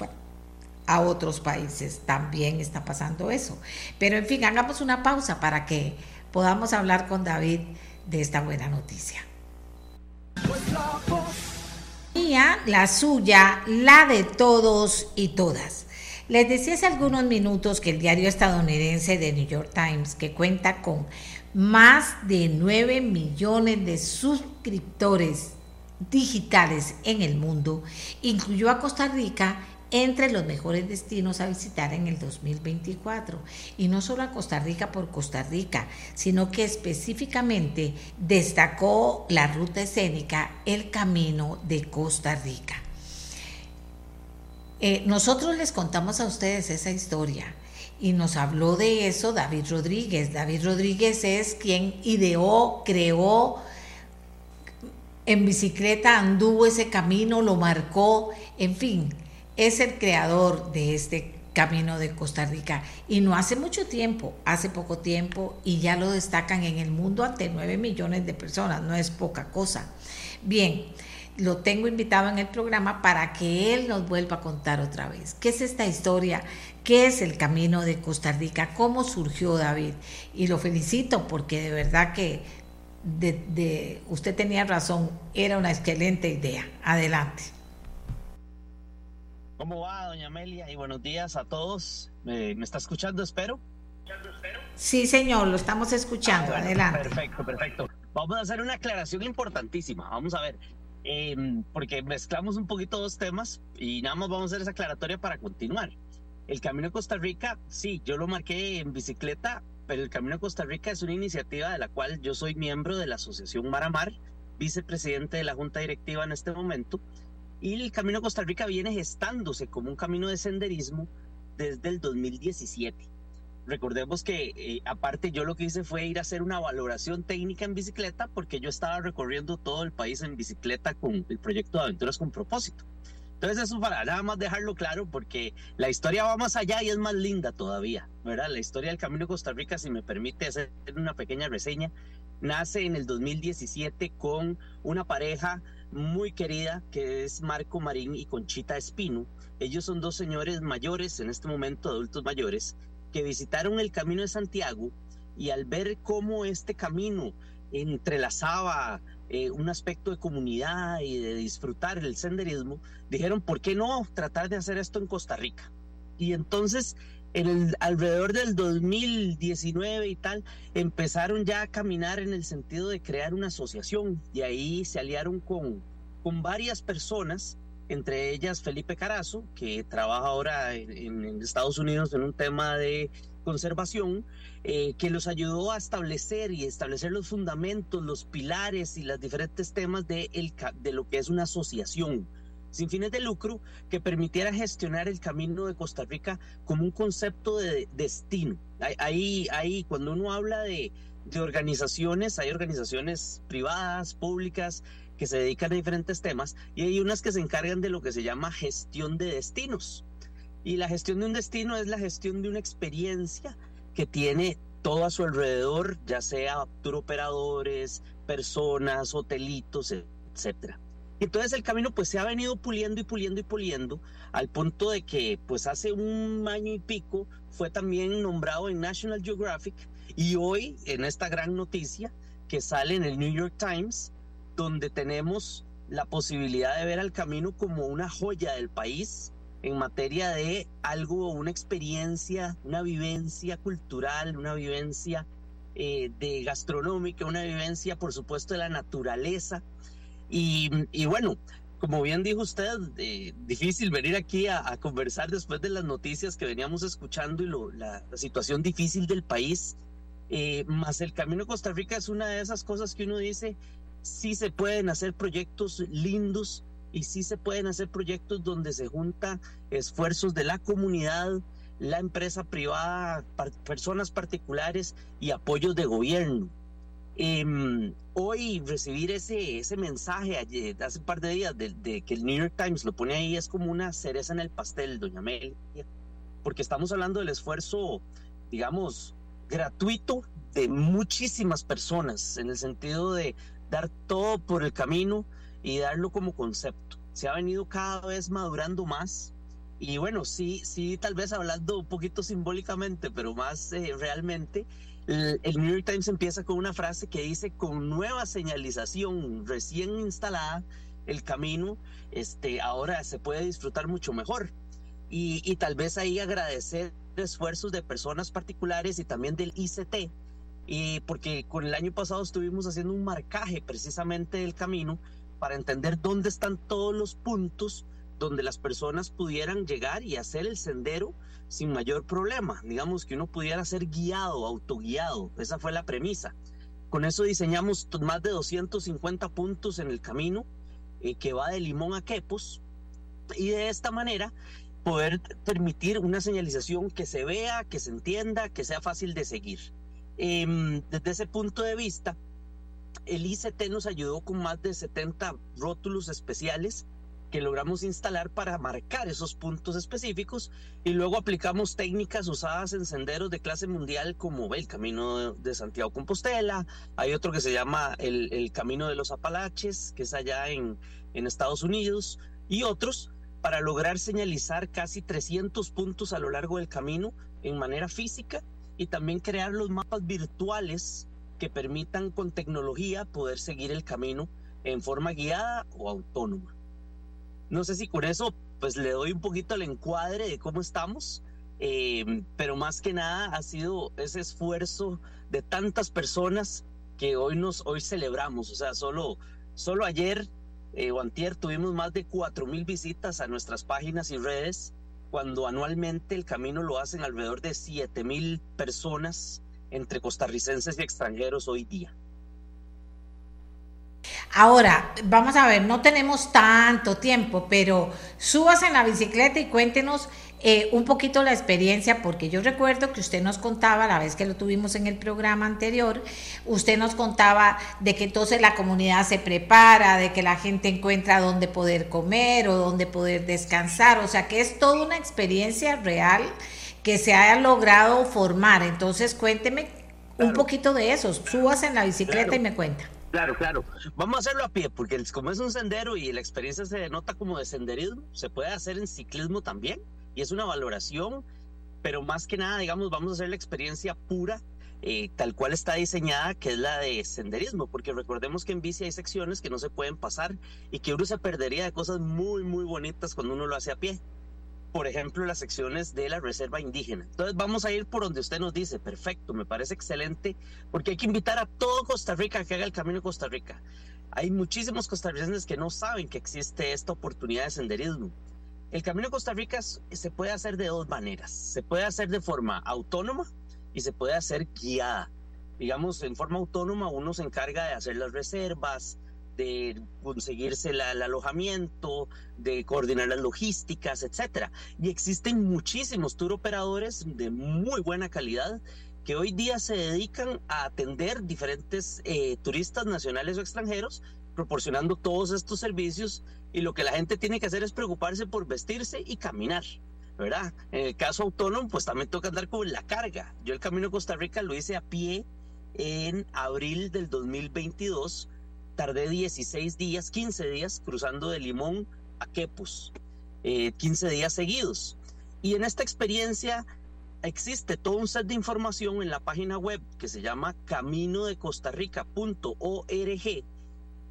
a otros países. También está pasando eso. Pero en fin, hagamos una pausa para que podamos hablar con David de esta buena noticia la suya, la de todos y todas. Les decía hace algunos minutos que el diario estadounidense The New York Times, que cuenta con más de 9 millones de suscriptores digitales en el mundo, incluyó a Costa Rica entre los mejores destinos a visitar en el 2024. Y no solo a Costa Rica por Costa Rica, sino que específicamente destacó la ruta escénica El Camino de Costa Rica. Eh, nosotros les contamos a ustedes esa historia y nos habló de eso David Rodríguez. David Rodríguez es quien ideó, creó, en bicicleta anduvo ese camino, lo marcó, en fin, es el creador de este camino de Costa Rica y no hace mucho tiempo, hace poco tiempo y ya lo destacan en el mundo ante 9 millones de personas, no es poca cosa. Bien, lo tengo invitado en el programa para que él nos vuelva a contar otra vez. ¿Qué es esta historia? ¿Qué es el camino de Costa Rica? ¿Cómo surgió David? Y lo felicito porque de verdad que de, usted tenía razón, era una excelente idea. Adelante. ¿Cómo va, doña Amelia? Y buenos días a todos. ¿Me, está escuchando, espero? Sí, señor, lo estamos escuchando. Ah, Adelante. Perfecto, perfecto. Vamos a hacer una aclaración importantísima. Vamos a ver, em, porque mezclamos un poquito dos temas y nada más vamos a hacer esa aclaratoria para continuar. El Camino de Costa Rica, sí, yo lo marqué en bicicleta, pero el Camino de Costa Rica es una iniciativa de la cual yo soy miembro de la Asociación Maramar, vicepresidente de la Junta Directiva en este momento y el Camino Costa Rica viene gestándose como un camino de senderismo desde el 2017. Recordemos que eh, aparte yo lo que hice fue ir a hacer una valoración técnica en bicicleta porque yo estaba recorriendo todo el país en bicicleta con el proyecto de aventuras con propósito. Entonces eso para nada más dejarlo claro porque la historia va más allá y es más linda todavía, ¿verdad? La historia del Camino a Costa Rica, si me permite hacer una pequeña reseña, nace en el 2017 con una pareja muy querida, que es Marco Marín y Conchita Espino. Ellos son dos señores mayores, en este momento adultos mayores, que visitaron el Camino de Santiago y al ver cómo este camino entrelazaba eh, un aspecto de comunidad y de disfrutar el senderismo, dijeron, ¿por qué no tratar de hacer esto en Costa Rica? Y entonces en el, alrededor del 2019 y tal, empezaron ya a caminar en el sentido de crear una asociación. Y ahí se aliaron con, con varias personas, entre ellas Felipe Carazo, que trabaja ahora en, Estados Unidos en un tema de conservación, eh, que los ayudó a establecer y establecer los fundamentos, los pilares y los diferentes temas de, el, de lo que es una asociación sin fines de lucro que permitiera gestionar el camino de Costa Rica como un concepto de destino. Ahí, ahí cuando uno habla de, de organizaciones, hay organizaciones privadas, públicas, que se dedican a diferentes temas y hay unas que se encargan de lo que se llama gestión de destinos. Y la gestión de un destino es la gestión de una experiencia que tiene todo a su alrededor, ya sea tour operadores, personas, hotelitos, etcétera. Entonces el camino pues se ha venido puliendo y puliendo y puliendo al punto de que pues hace un año y pico fue también nombrado en National Geographic y hoy en esta gran noticia que sale en el New York Times donde tenemos la posibilidad de ver al camino como una joya del país en materia de algo, una experiencia, una vivencia cultural, una vivencia eh, de gastronómica, una vivencia por supuesto de la naturaleza y, bueno, como bien dijo usted, eh, difícil venir aquí a, conversar después de las noticias que veníamos escuchando y la, situación difícil del país. Eh, más el Camino a Costa Rica es una de esas cosas que uno dice, sí se pueden hacer proyectos lindos y sí se pueden hacer proyectos donde se junta esfuerzos de la comunidad, la empresa privada, personas particulares y apoyos de gobierno. Em, hoy recibir ese, ese mensaje hace un par de días de, que el New York Times lo pone ahí es como una cereza en el pastel, doña Amelia, porque estamos hablando del esfuerzo, digamos, gratuito de muchísimas personas, en el sentido de dar todo por el camino y darlo como concepto. Se ha venido cada vez madurando más y bueno, sí, sí, tal vez hablando un poquito simbólicamente, pero más eh, realmente, el, New York Times empieza con una frase que dice, con nueva señalización recién instalada, el camino este, ahora se puede disfrutar mucho mejor. Y, y tal vez ahí agradecer esfuerzos de personas particulares y también del ICT, y porque con el año pasado estuvimos haciendo un marcaje precisamente del camino para entender dónde están todos los puntos donde las personas pudieran llegar y hacer el sendero sin mayor problema. Digamos que uno pudiera ser guiado, autoguiado. Esa fue la premisa. Con eso diseñamos más de 250 puntos en el camino eh, que va de Limón a Quepos y de esta manera poder permitir una señalización que se vea, que se entienda, que sea fácil de seguir. Em, desde ese punto de vista, el ICT nos ayudó con más de 70 rótulos especiales que logramos instalar para marcar esos puntos específicos y luego aplicamos técnicas usadas en senderos de clase mundial como el Camino de Santiago Compostela, hay otro que se llama el, Camino de los Apalaches, que es allá en, en Estados Unidos, y otros para lograr señalizar casi 300 puntos a lo largo del camino en manera física y también crear los mapas virtuales que permitan con tecnología poder seguir el camino en forma guiada o autónoma. No sé si con eso pues le doy un poquito el encuadre de cómo estamos, eh, pero más que nada ha sido ese esfuerzo de tantas personas que hoy nos hoy celebramos. O sea, solo, solo ayer eh, o antier tuvimos más de cuatro mil visitas a nuestras páginas y redes, cuando anualmente el camino lo hacen alrededor de siete mil personas entre costarricenses y extranjeros hoy día. Ahora, vamos a ver, no tenemos tanto tiempo, pero subas en la bicicleta y cuéntenos eh, un poquito la experiencia, porque yo recuerdo que usted nos contaba, la vez que lo tuvimos en el programa anterior, usted nos contaba de que entonces la comunidad se prepara, de que la gente encuentra dónde poder comer o dónde poder descansar, o sea que es toda una experiencia real que se haya logrado formar. Entonces, cuénteme un poquito de eso, subas en la bicicleta y me cuenta. Claro, claro. Vamos a hacerlo a pie, porque como es un sendero y la experiencia se denota como de senderismo, se puede hacer en ciclismo también, y es una valoración, pero más que nada, digamos, vamos a hacer la experiencia pura, eh, tal cual está diseñada, que es la de senderismo, porque recordemos que en bici hay secciones que no se pueden pasar y que uno se perdería de cosas muy, muy bonitas cuando uno lo hace a pie por ejemplo, las secciones de la reserva indígena. Entonces vamos a ir por donde usted nos dice, perfecto, me parece excelente, porque hay que invitar a todo Costa Rica que haga el camino de Costa Rica. Hay muchísimos costarricenses que no saben que existe esta oportunidad de senderismo. El camino de Costa Rica se puede hacer de dos maneras. Se puede hacer de forma autónoma y se puede hacer guiada. Digamos, en forma autónoma uno se encarga de hacer las reservas, de conseguirse el alojamiento, de coordinar las logísticas, etcétera. Y existen muchísimos tour operadores de muy buena calidad que hoy día se dedican a atender diferentes eh, turistas nacionales o extranjeros, proporcionando todos estos servicios y lo que la gente tiene que hacer es preocuparse por vestirse y caminar. ¿verdad? En el caso autónomo, pues también toca andar con la carga. Yo el Camino a Costa Rica lo hice a pie en abril del 2022 tardé 16 días, 15 días cruzando de Limón a Quepos, 15 eh, días seguidos. Y en esta experiencia existe todo un set de información en la página web que se llama caminodecostarrica.org,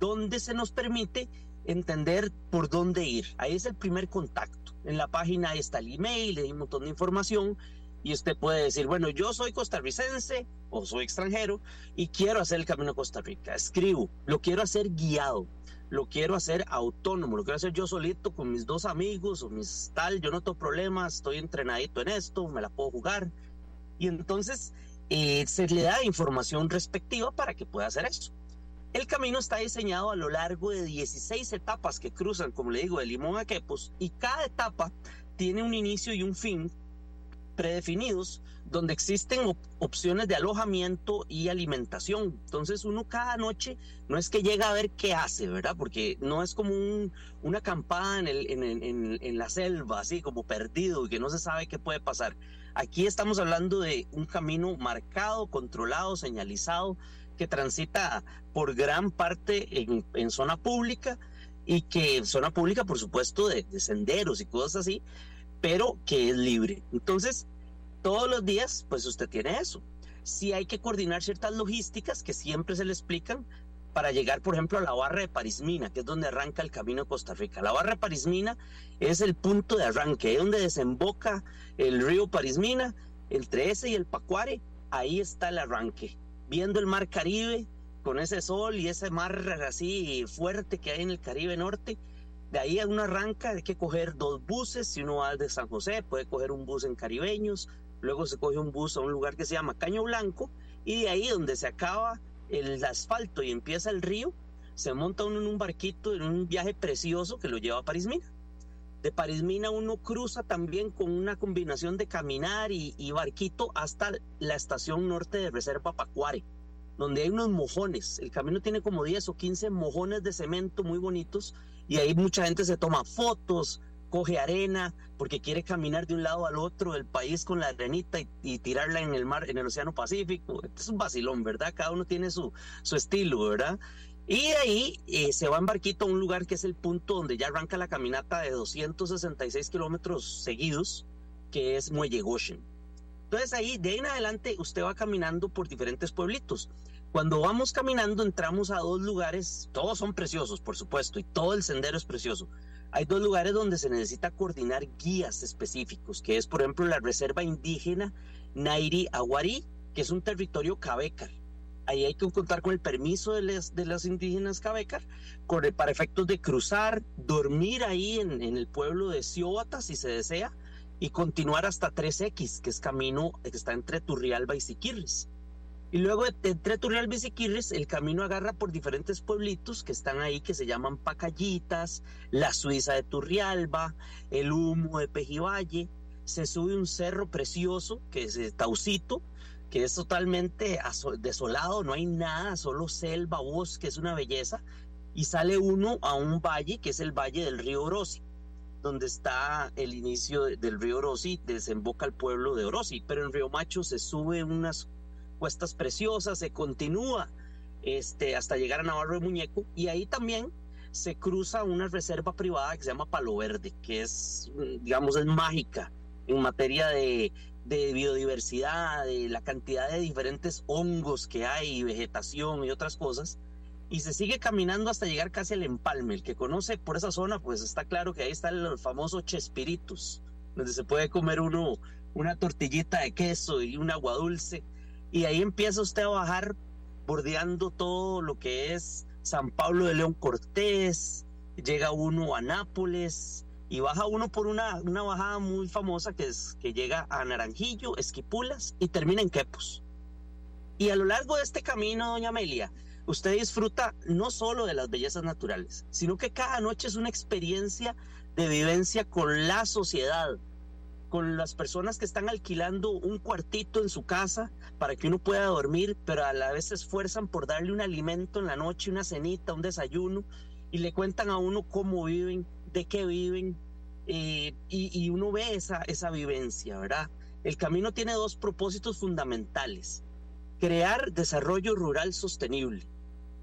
donde se nos permite entender por dónde ir. Ahí es el primer contacto. En la página está el email, hay un montón de información y usted puede decir, bueno, yo soy costarricense o soy extranjero y quiero hacer el camino a Costa Rica. Escribo, lo quiero hacer guiado, lo quiero hacer autónomo, lo quiero hacer yo solito con mis dos amigos o mis tal, yo no tengo problemas, estoy entrenadito en esto, me la puedo jugar. Y entonces eh, se le da información respectiva para que pueda hacer eso. El camino está diseñado a lo largo de 16 etapas que cruzan, como le digo, de Limón a Quepos, y cada etapa tiene un inicio y un fin predefinidos donde existen opciones de alojamiento y alimentación. Entonces uno cada noche no es que llega a ver qué hace, ¿verdad? Porque no es como una acampada en, el, en, en, la selva, así como perdido y que no se sabe qué puede pasar. Aquí estamos hablando de un camino marcado, controlado, señalizado, que transita por gran parte en, zona pública y que zona pública, por supuesto, de, de senderos y cosas así, pero que es libre. Entonces, todos los días, pues usted tiene eso. Si hay que coordinar ciertas logísticas que siempre se le explican para llegar, por ejemplo, a la barra de Parismina, que es donde arranca el camino de Costa Rica. La barra de Parismina es el punto de arranque, es donde desemboca el río Parismina, entre ese y el Pacuare, ahí está el arranque. Viendo el mar Caribe, con ese sol y ese mar así fuerte que hay en el Caribe Norte, de ahí uno arranca, hay que coger dos buses, si uno va de San José, puede coger un bus en Caribeños, luego se coge un bus a un lugar que se llama Caño Blanco, y de ahí donde se acaba el asfalto y empieza el río, se monta uno en un barquito en un viaje precioso que lo lleva a Parismina. De Parismina uno cruza también con una combinación de caminar y, barquito hasta la estación norte de Reserva Pacuare, donde hay unos mojones. El camino tiene como 10 o 15 mojones de cemento muy bonitos y ahí mucha gente se toma fotos, coge arena porque quiere caminar de un lado al otro del país con la arenita y, tirarla en el mar, en el Océano Pacífico. Es un vacilón, ¿verdad? Cada uno tiene su, su estilo, ¿verdad? Y de ahí eh, se va en barquito a un lugar que es el punto donde ya arranca la caminata de 266 kilómetros seguidos, que es Muelle Goshen. Entonces ahí, de ahí en adelante, usted va caminando por diferentes pueblitos. Cuando vamos caminando entramos a dos lugares, todos son preciosos, por supuesto, y todo el sendero es precioso, hay dos lugares donde se necesita coordinar guías específicos, que es, por ejemplo, la Reserva Indígena Nairi Aguarí, que es un territorio cabecar. Ahí hay que contar con el permiso de, las de las indígenas cabecar para efectos de cruzar, dormir ahí en, el pueblo de Ciobata, si se desea, y continuar hasta 3X, que es camino que está entre Turrialba y Siquirres. Y luego entre Turrialba y Siquirres, el camino agarra por diferentes pueblitos que están ahí, que se llaman Pacallitas, la Suiza de Turrialba, el Humo de Pejivalle. Se sube un cerro precioso, que es Taucito, que es totalmente desolado, no hay nada, solo selva, bosque, es una belleza. Y sale uno a un valle, que es el valle del río Orosi, donde está el inicio del río Orosi, desemboca el pueblo de Orosi. Pero en Río Macho se sube unas cuestas preciosas, se continúa este, hasta llegar a Navarro de Muñeco y ahí también se cruza una reserva privada que se llama Palo Verde, que es, digamos, es mágica en materia de, de biodiversidad, de la cantidad de diferentes hongos que hay, vegetación y otras cosas. Y se sigue caminando hasta llegar casi al empalme. El que conoce por esa zona, pues está claro que ahí está el famoso Chespiritus, donde se puede comer uno una tortillita de queso y un agua dulce y ahí empieza usted a bajar bordeando todo lo que es San Pablo de León Cortés, llega uno a Nápoles y baja uno por una, una bajada muy famosa que, es, que llega a Naranjillo, Esquipulas y termina en Quepos. Y a lo largo de este camino, doña Amelia, usted disfruta no solo de las bellezas naturales, sino que cada noche es una experiencia de vivencia con la sociedad, con las personas que están alquilando un cuartito en su casa para que uno pueda dormir, pero a la vez se esfuerzan por darle un alimento en la noche, una cenita, un desayuno, y le cuentan a uno cómo viven, de qué viven, eh, y, uno ve esa, esa vivencia, ¿verdad? El camino tiene dos propósitos fundamentales. Crear desarrollo rural sostenible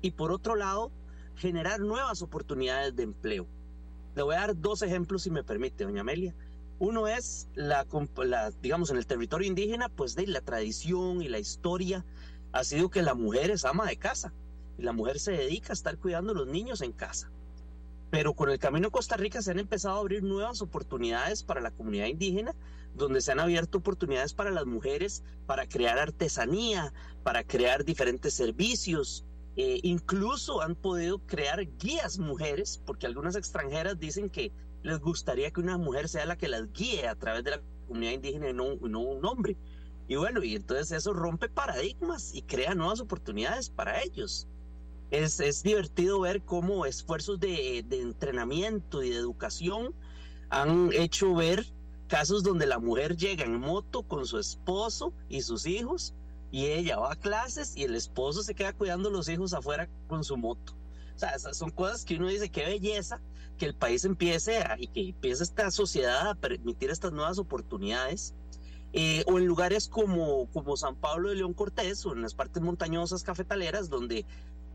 y por otro lado, generar nuevas oportunidades de empleo. Le voy a dar dos ejemplos si me permite, doña Amelia. Uno es la, digamos, en el territorio indígena, pues de la tradición y la historia ha sido que la mujer es ama de casa y la mujer se dedica a estar cuidando a los niños en casa. Pero con el Camino Costa Rica se han empezado a abrir nuevas oportunidades para la comunidad indígena, donde se han abierto oportunidades para las mujeres para crear artesanía, para crear diferentes servicios. Eh, incluso han podido crear guías mujeres, porque algunas extranjeras dicen que les gustaría que una mujer sea la que las guíe a través de la comunidad indígena y no, un hombre. Y bueno, y entonces eso rompe paradigmas y crea nuevas oportunidades para ellos. Es, es divertido ver cómo esfuerzos de, de, entrenamiento y de educación han hecho ver casos donde la mujer llega en moto con su esposo y sus hijos y ella va a clases y el esposo se queda cuidando los hijos afuera con su moto. O sea, esas son cosas que uno dice, qué belleza que el país empiece a, y que empiece esta sociedad a permitir estas nuevas oportunidades. Eh, o en lugares como, como San Pablo de León Cortés o en las partes montañosas cafetaleras donde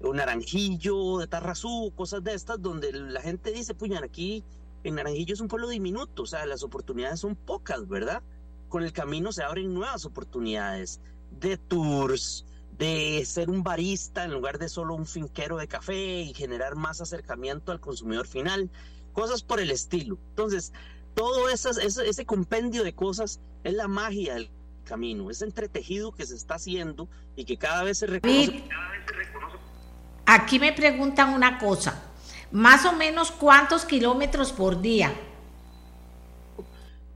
un naranjillo de Tarrazú, cosas de estas, donde la gente dice, puñan, aquí en Naranjillo es un pueblo diminuto, o sea, las oportunidades son pocas, ¿verdad? Con el camino se abren nuevas oportunidades de tours, de ser un barista en lugar de solo un finquero de café y generar más acercamiento al consumidor final, cosas por el estilo. Entonces, todo ese, ese compendio de cosas es la magia del camino, ese entretejido que se está haciendo y que cada vez se reconoce. Aquí me preguntan una cosa, más o menos cuántos kilómetros por día.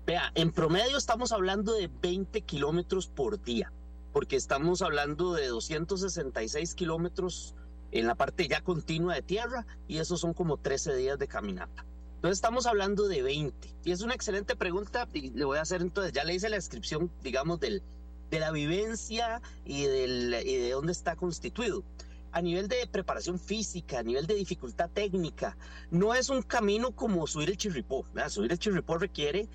Vea, en promedio estamos hablando de 20 kilómetros por día porque estamos hablando de 266 kilómetros en la parte ya continua de tierra y esos son como 13 días de caminata. Entonces estamos hablando de 20. Y es una excelente pregunta y le voy a hacer entonces, ya le hice la descripción, digamos, del, de la vivencia y, del, y de dónde está constituido. A nivel de preparación física, a nivel de dificultad técnica, no es un camino como subir el chirripó. Subir el chirripó requiere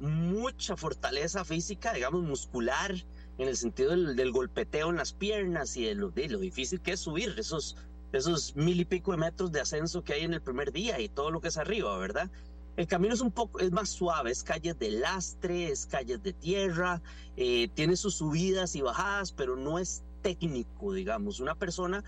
mucha fortaleza física, digamos, muscular, en el sentido del, golpeteo en las piernas y de lo, de lo, difícil que es subir esos, esos mil y pico de metros de ascenso que hay en el primer día y todo lo que es arriba, ¿verdad? El camino es un poco, es más suave, es calles de lastre, es calles de tierra, eh, tiene sus subidas y bajadas, pero no es técnico, digamos. Una persona,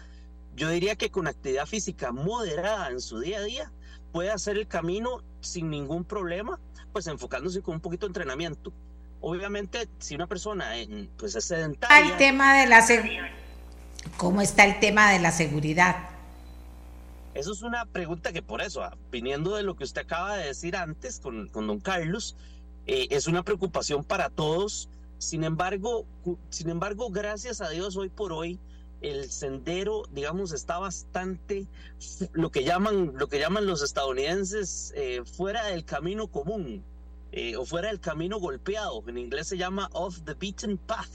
yo diría que con actividad física moderada en su día a día, puede hacer el camino sin ningún problema, pues enfocándose con un poquito de entrenamiento obviamente, si una persona pues es sedentaria... El tema de la ¿Cómo está el tema de la seguridad? Eso es una pregunta que por eso, ah, viniendo de lo que usted acaba de decir antes con, con don Carlos, eh, es una preocupación para todos. Sin embargo, sin embargo, gracias a Dios, hoy por hoy, el sendero, digamos, está bastante, lo que llaman, lo que llaman los estadounidenses, eh, fuera del camino común. Eh, o fuera del camino golpeado, en inglés se llama off the beaten path,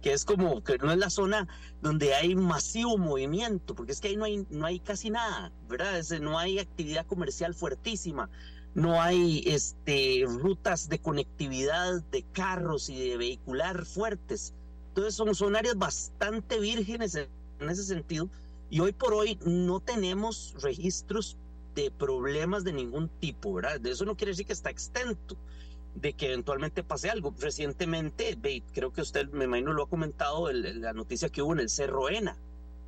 que es como que no es la zona donde hay masivo movimiento, porque es que ahí no hay, no hay casi nada, ¿verdad? no hay actividad comercial fuertísima, no hay este, rutas de conectividad de carros y de vehicular fuertes. Entonces son, son áreas bastante vírgenes en, ese sentido y hoy por hoy no tenemos registros de problemas de ningún tipo, ¿verdad? Eso no quiere decir que está extento de que eventualmente pase algo. Recientemente, creo que usted, me imagino, lo ha comentado, la noticia que hubo en el Cerro Ena,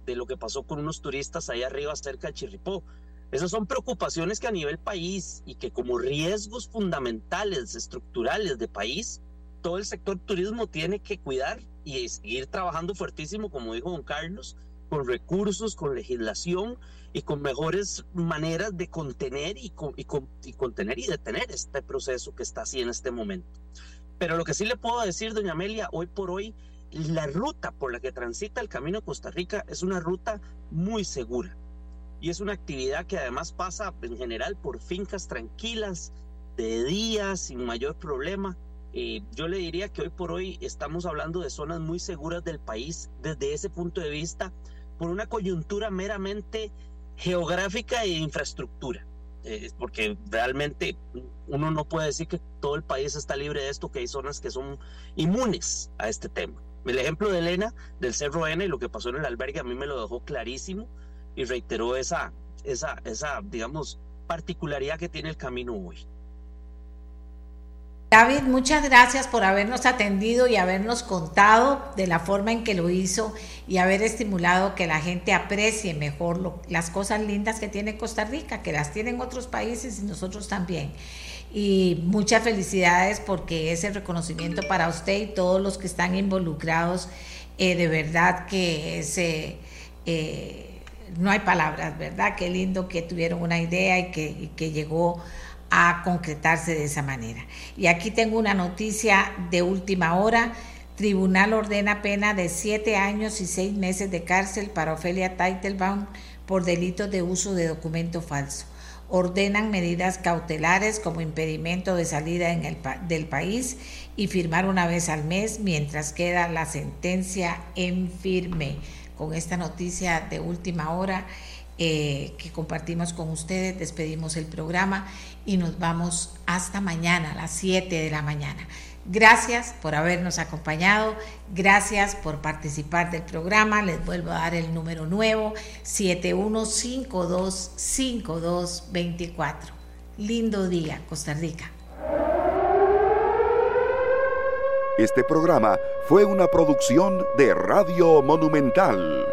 de lo que pasó con unos turistas ahí arriba cerca de Chirripó. Esas son preocupaciones que a nivel país y que como riesgos fundamentales, estructurales de país, todo el sector turismo tiene que cuidar y seguir trabajando fuertísimo, como dijo don Carlos, con recursos, con legislación y con mejores maneras de contener y, y, contener y detener este proceso que está así en este momento. Pero lo que sí le puedo decir, doña Amelia, hoy por hoy, la ruta por la que transita el camino a Costa Rica es una ruta muy segura y es una actividad que además pasa en general por fincas tranquilas, de día, sin mayor problema. Eh, yo le diría que hoy por hoy estamos hablando de zonas muy seguras del país desde ese punto de vista, por una coyuntura meramente geográfica e infraestructura. Eh, porque realmente uno no puede decir que todo el país está libre de esto, que hay zonas que son inmunes a este tema. El ejemplo de Elena, del Cerro N y lo que pasó en el albergue, a mí me lo dejó clarísimo y reiteró esa, esa, esa digamos, particularidad que tiene el camino hoy. David, muchas gracias por habernos atendido y habernos contado de la forma en que lo hizo y haber estimulado que la gente aprecie mejor las cosas lindas que tiene Costa Rica, que las tienen otros países y nosotros también. Y muchas felicidades porque ese reconocimiento para usted y todos los que están involucrados, eh, de verdad que. Eh, no hay palabras, ¿verdad? Qué lindo que tuvieron una idea y que llegó a concretarse de esa manera. Y aquí tengo una noticia de última hora. Tribunal ordena pena de siete años y seis meses de cárcel para Ofelia Teitelbaum por delitos de uso de documento falso. ordenan medidas cautelares como impedimento de salida en el del país y firmar una vez al mes mientras queda la sentencia en firme. Con esta noticia de última hora eh, que compartimos con ustedes, despedimos el programa y nos vamos hasta mañana a las 7 de la mañana. Gracias por habernos acompañado, gracias por participar del programa. Les vuelvo a dar el número nuevo, 71525224. Lindo día, Costa Rica. Este programa fue una producción de Radio Monumental.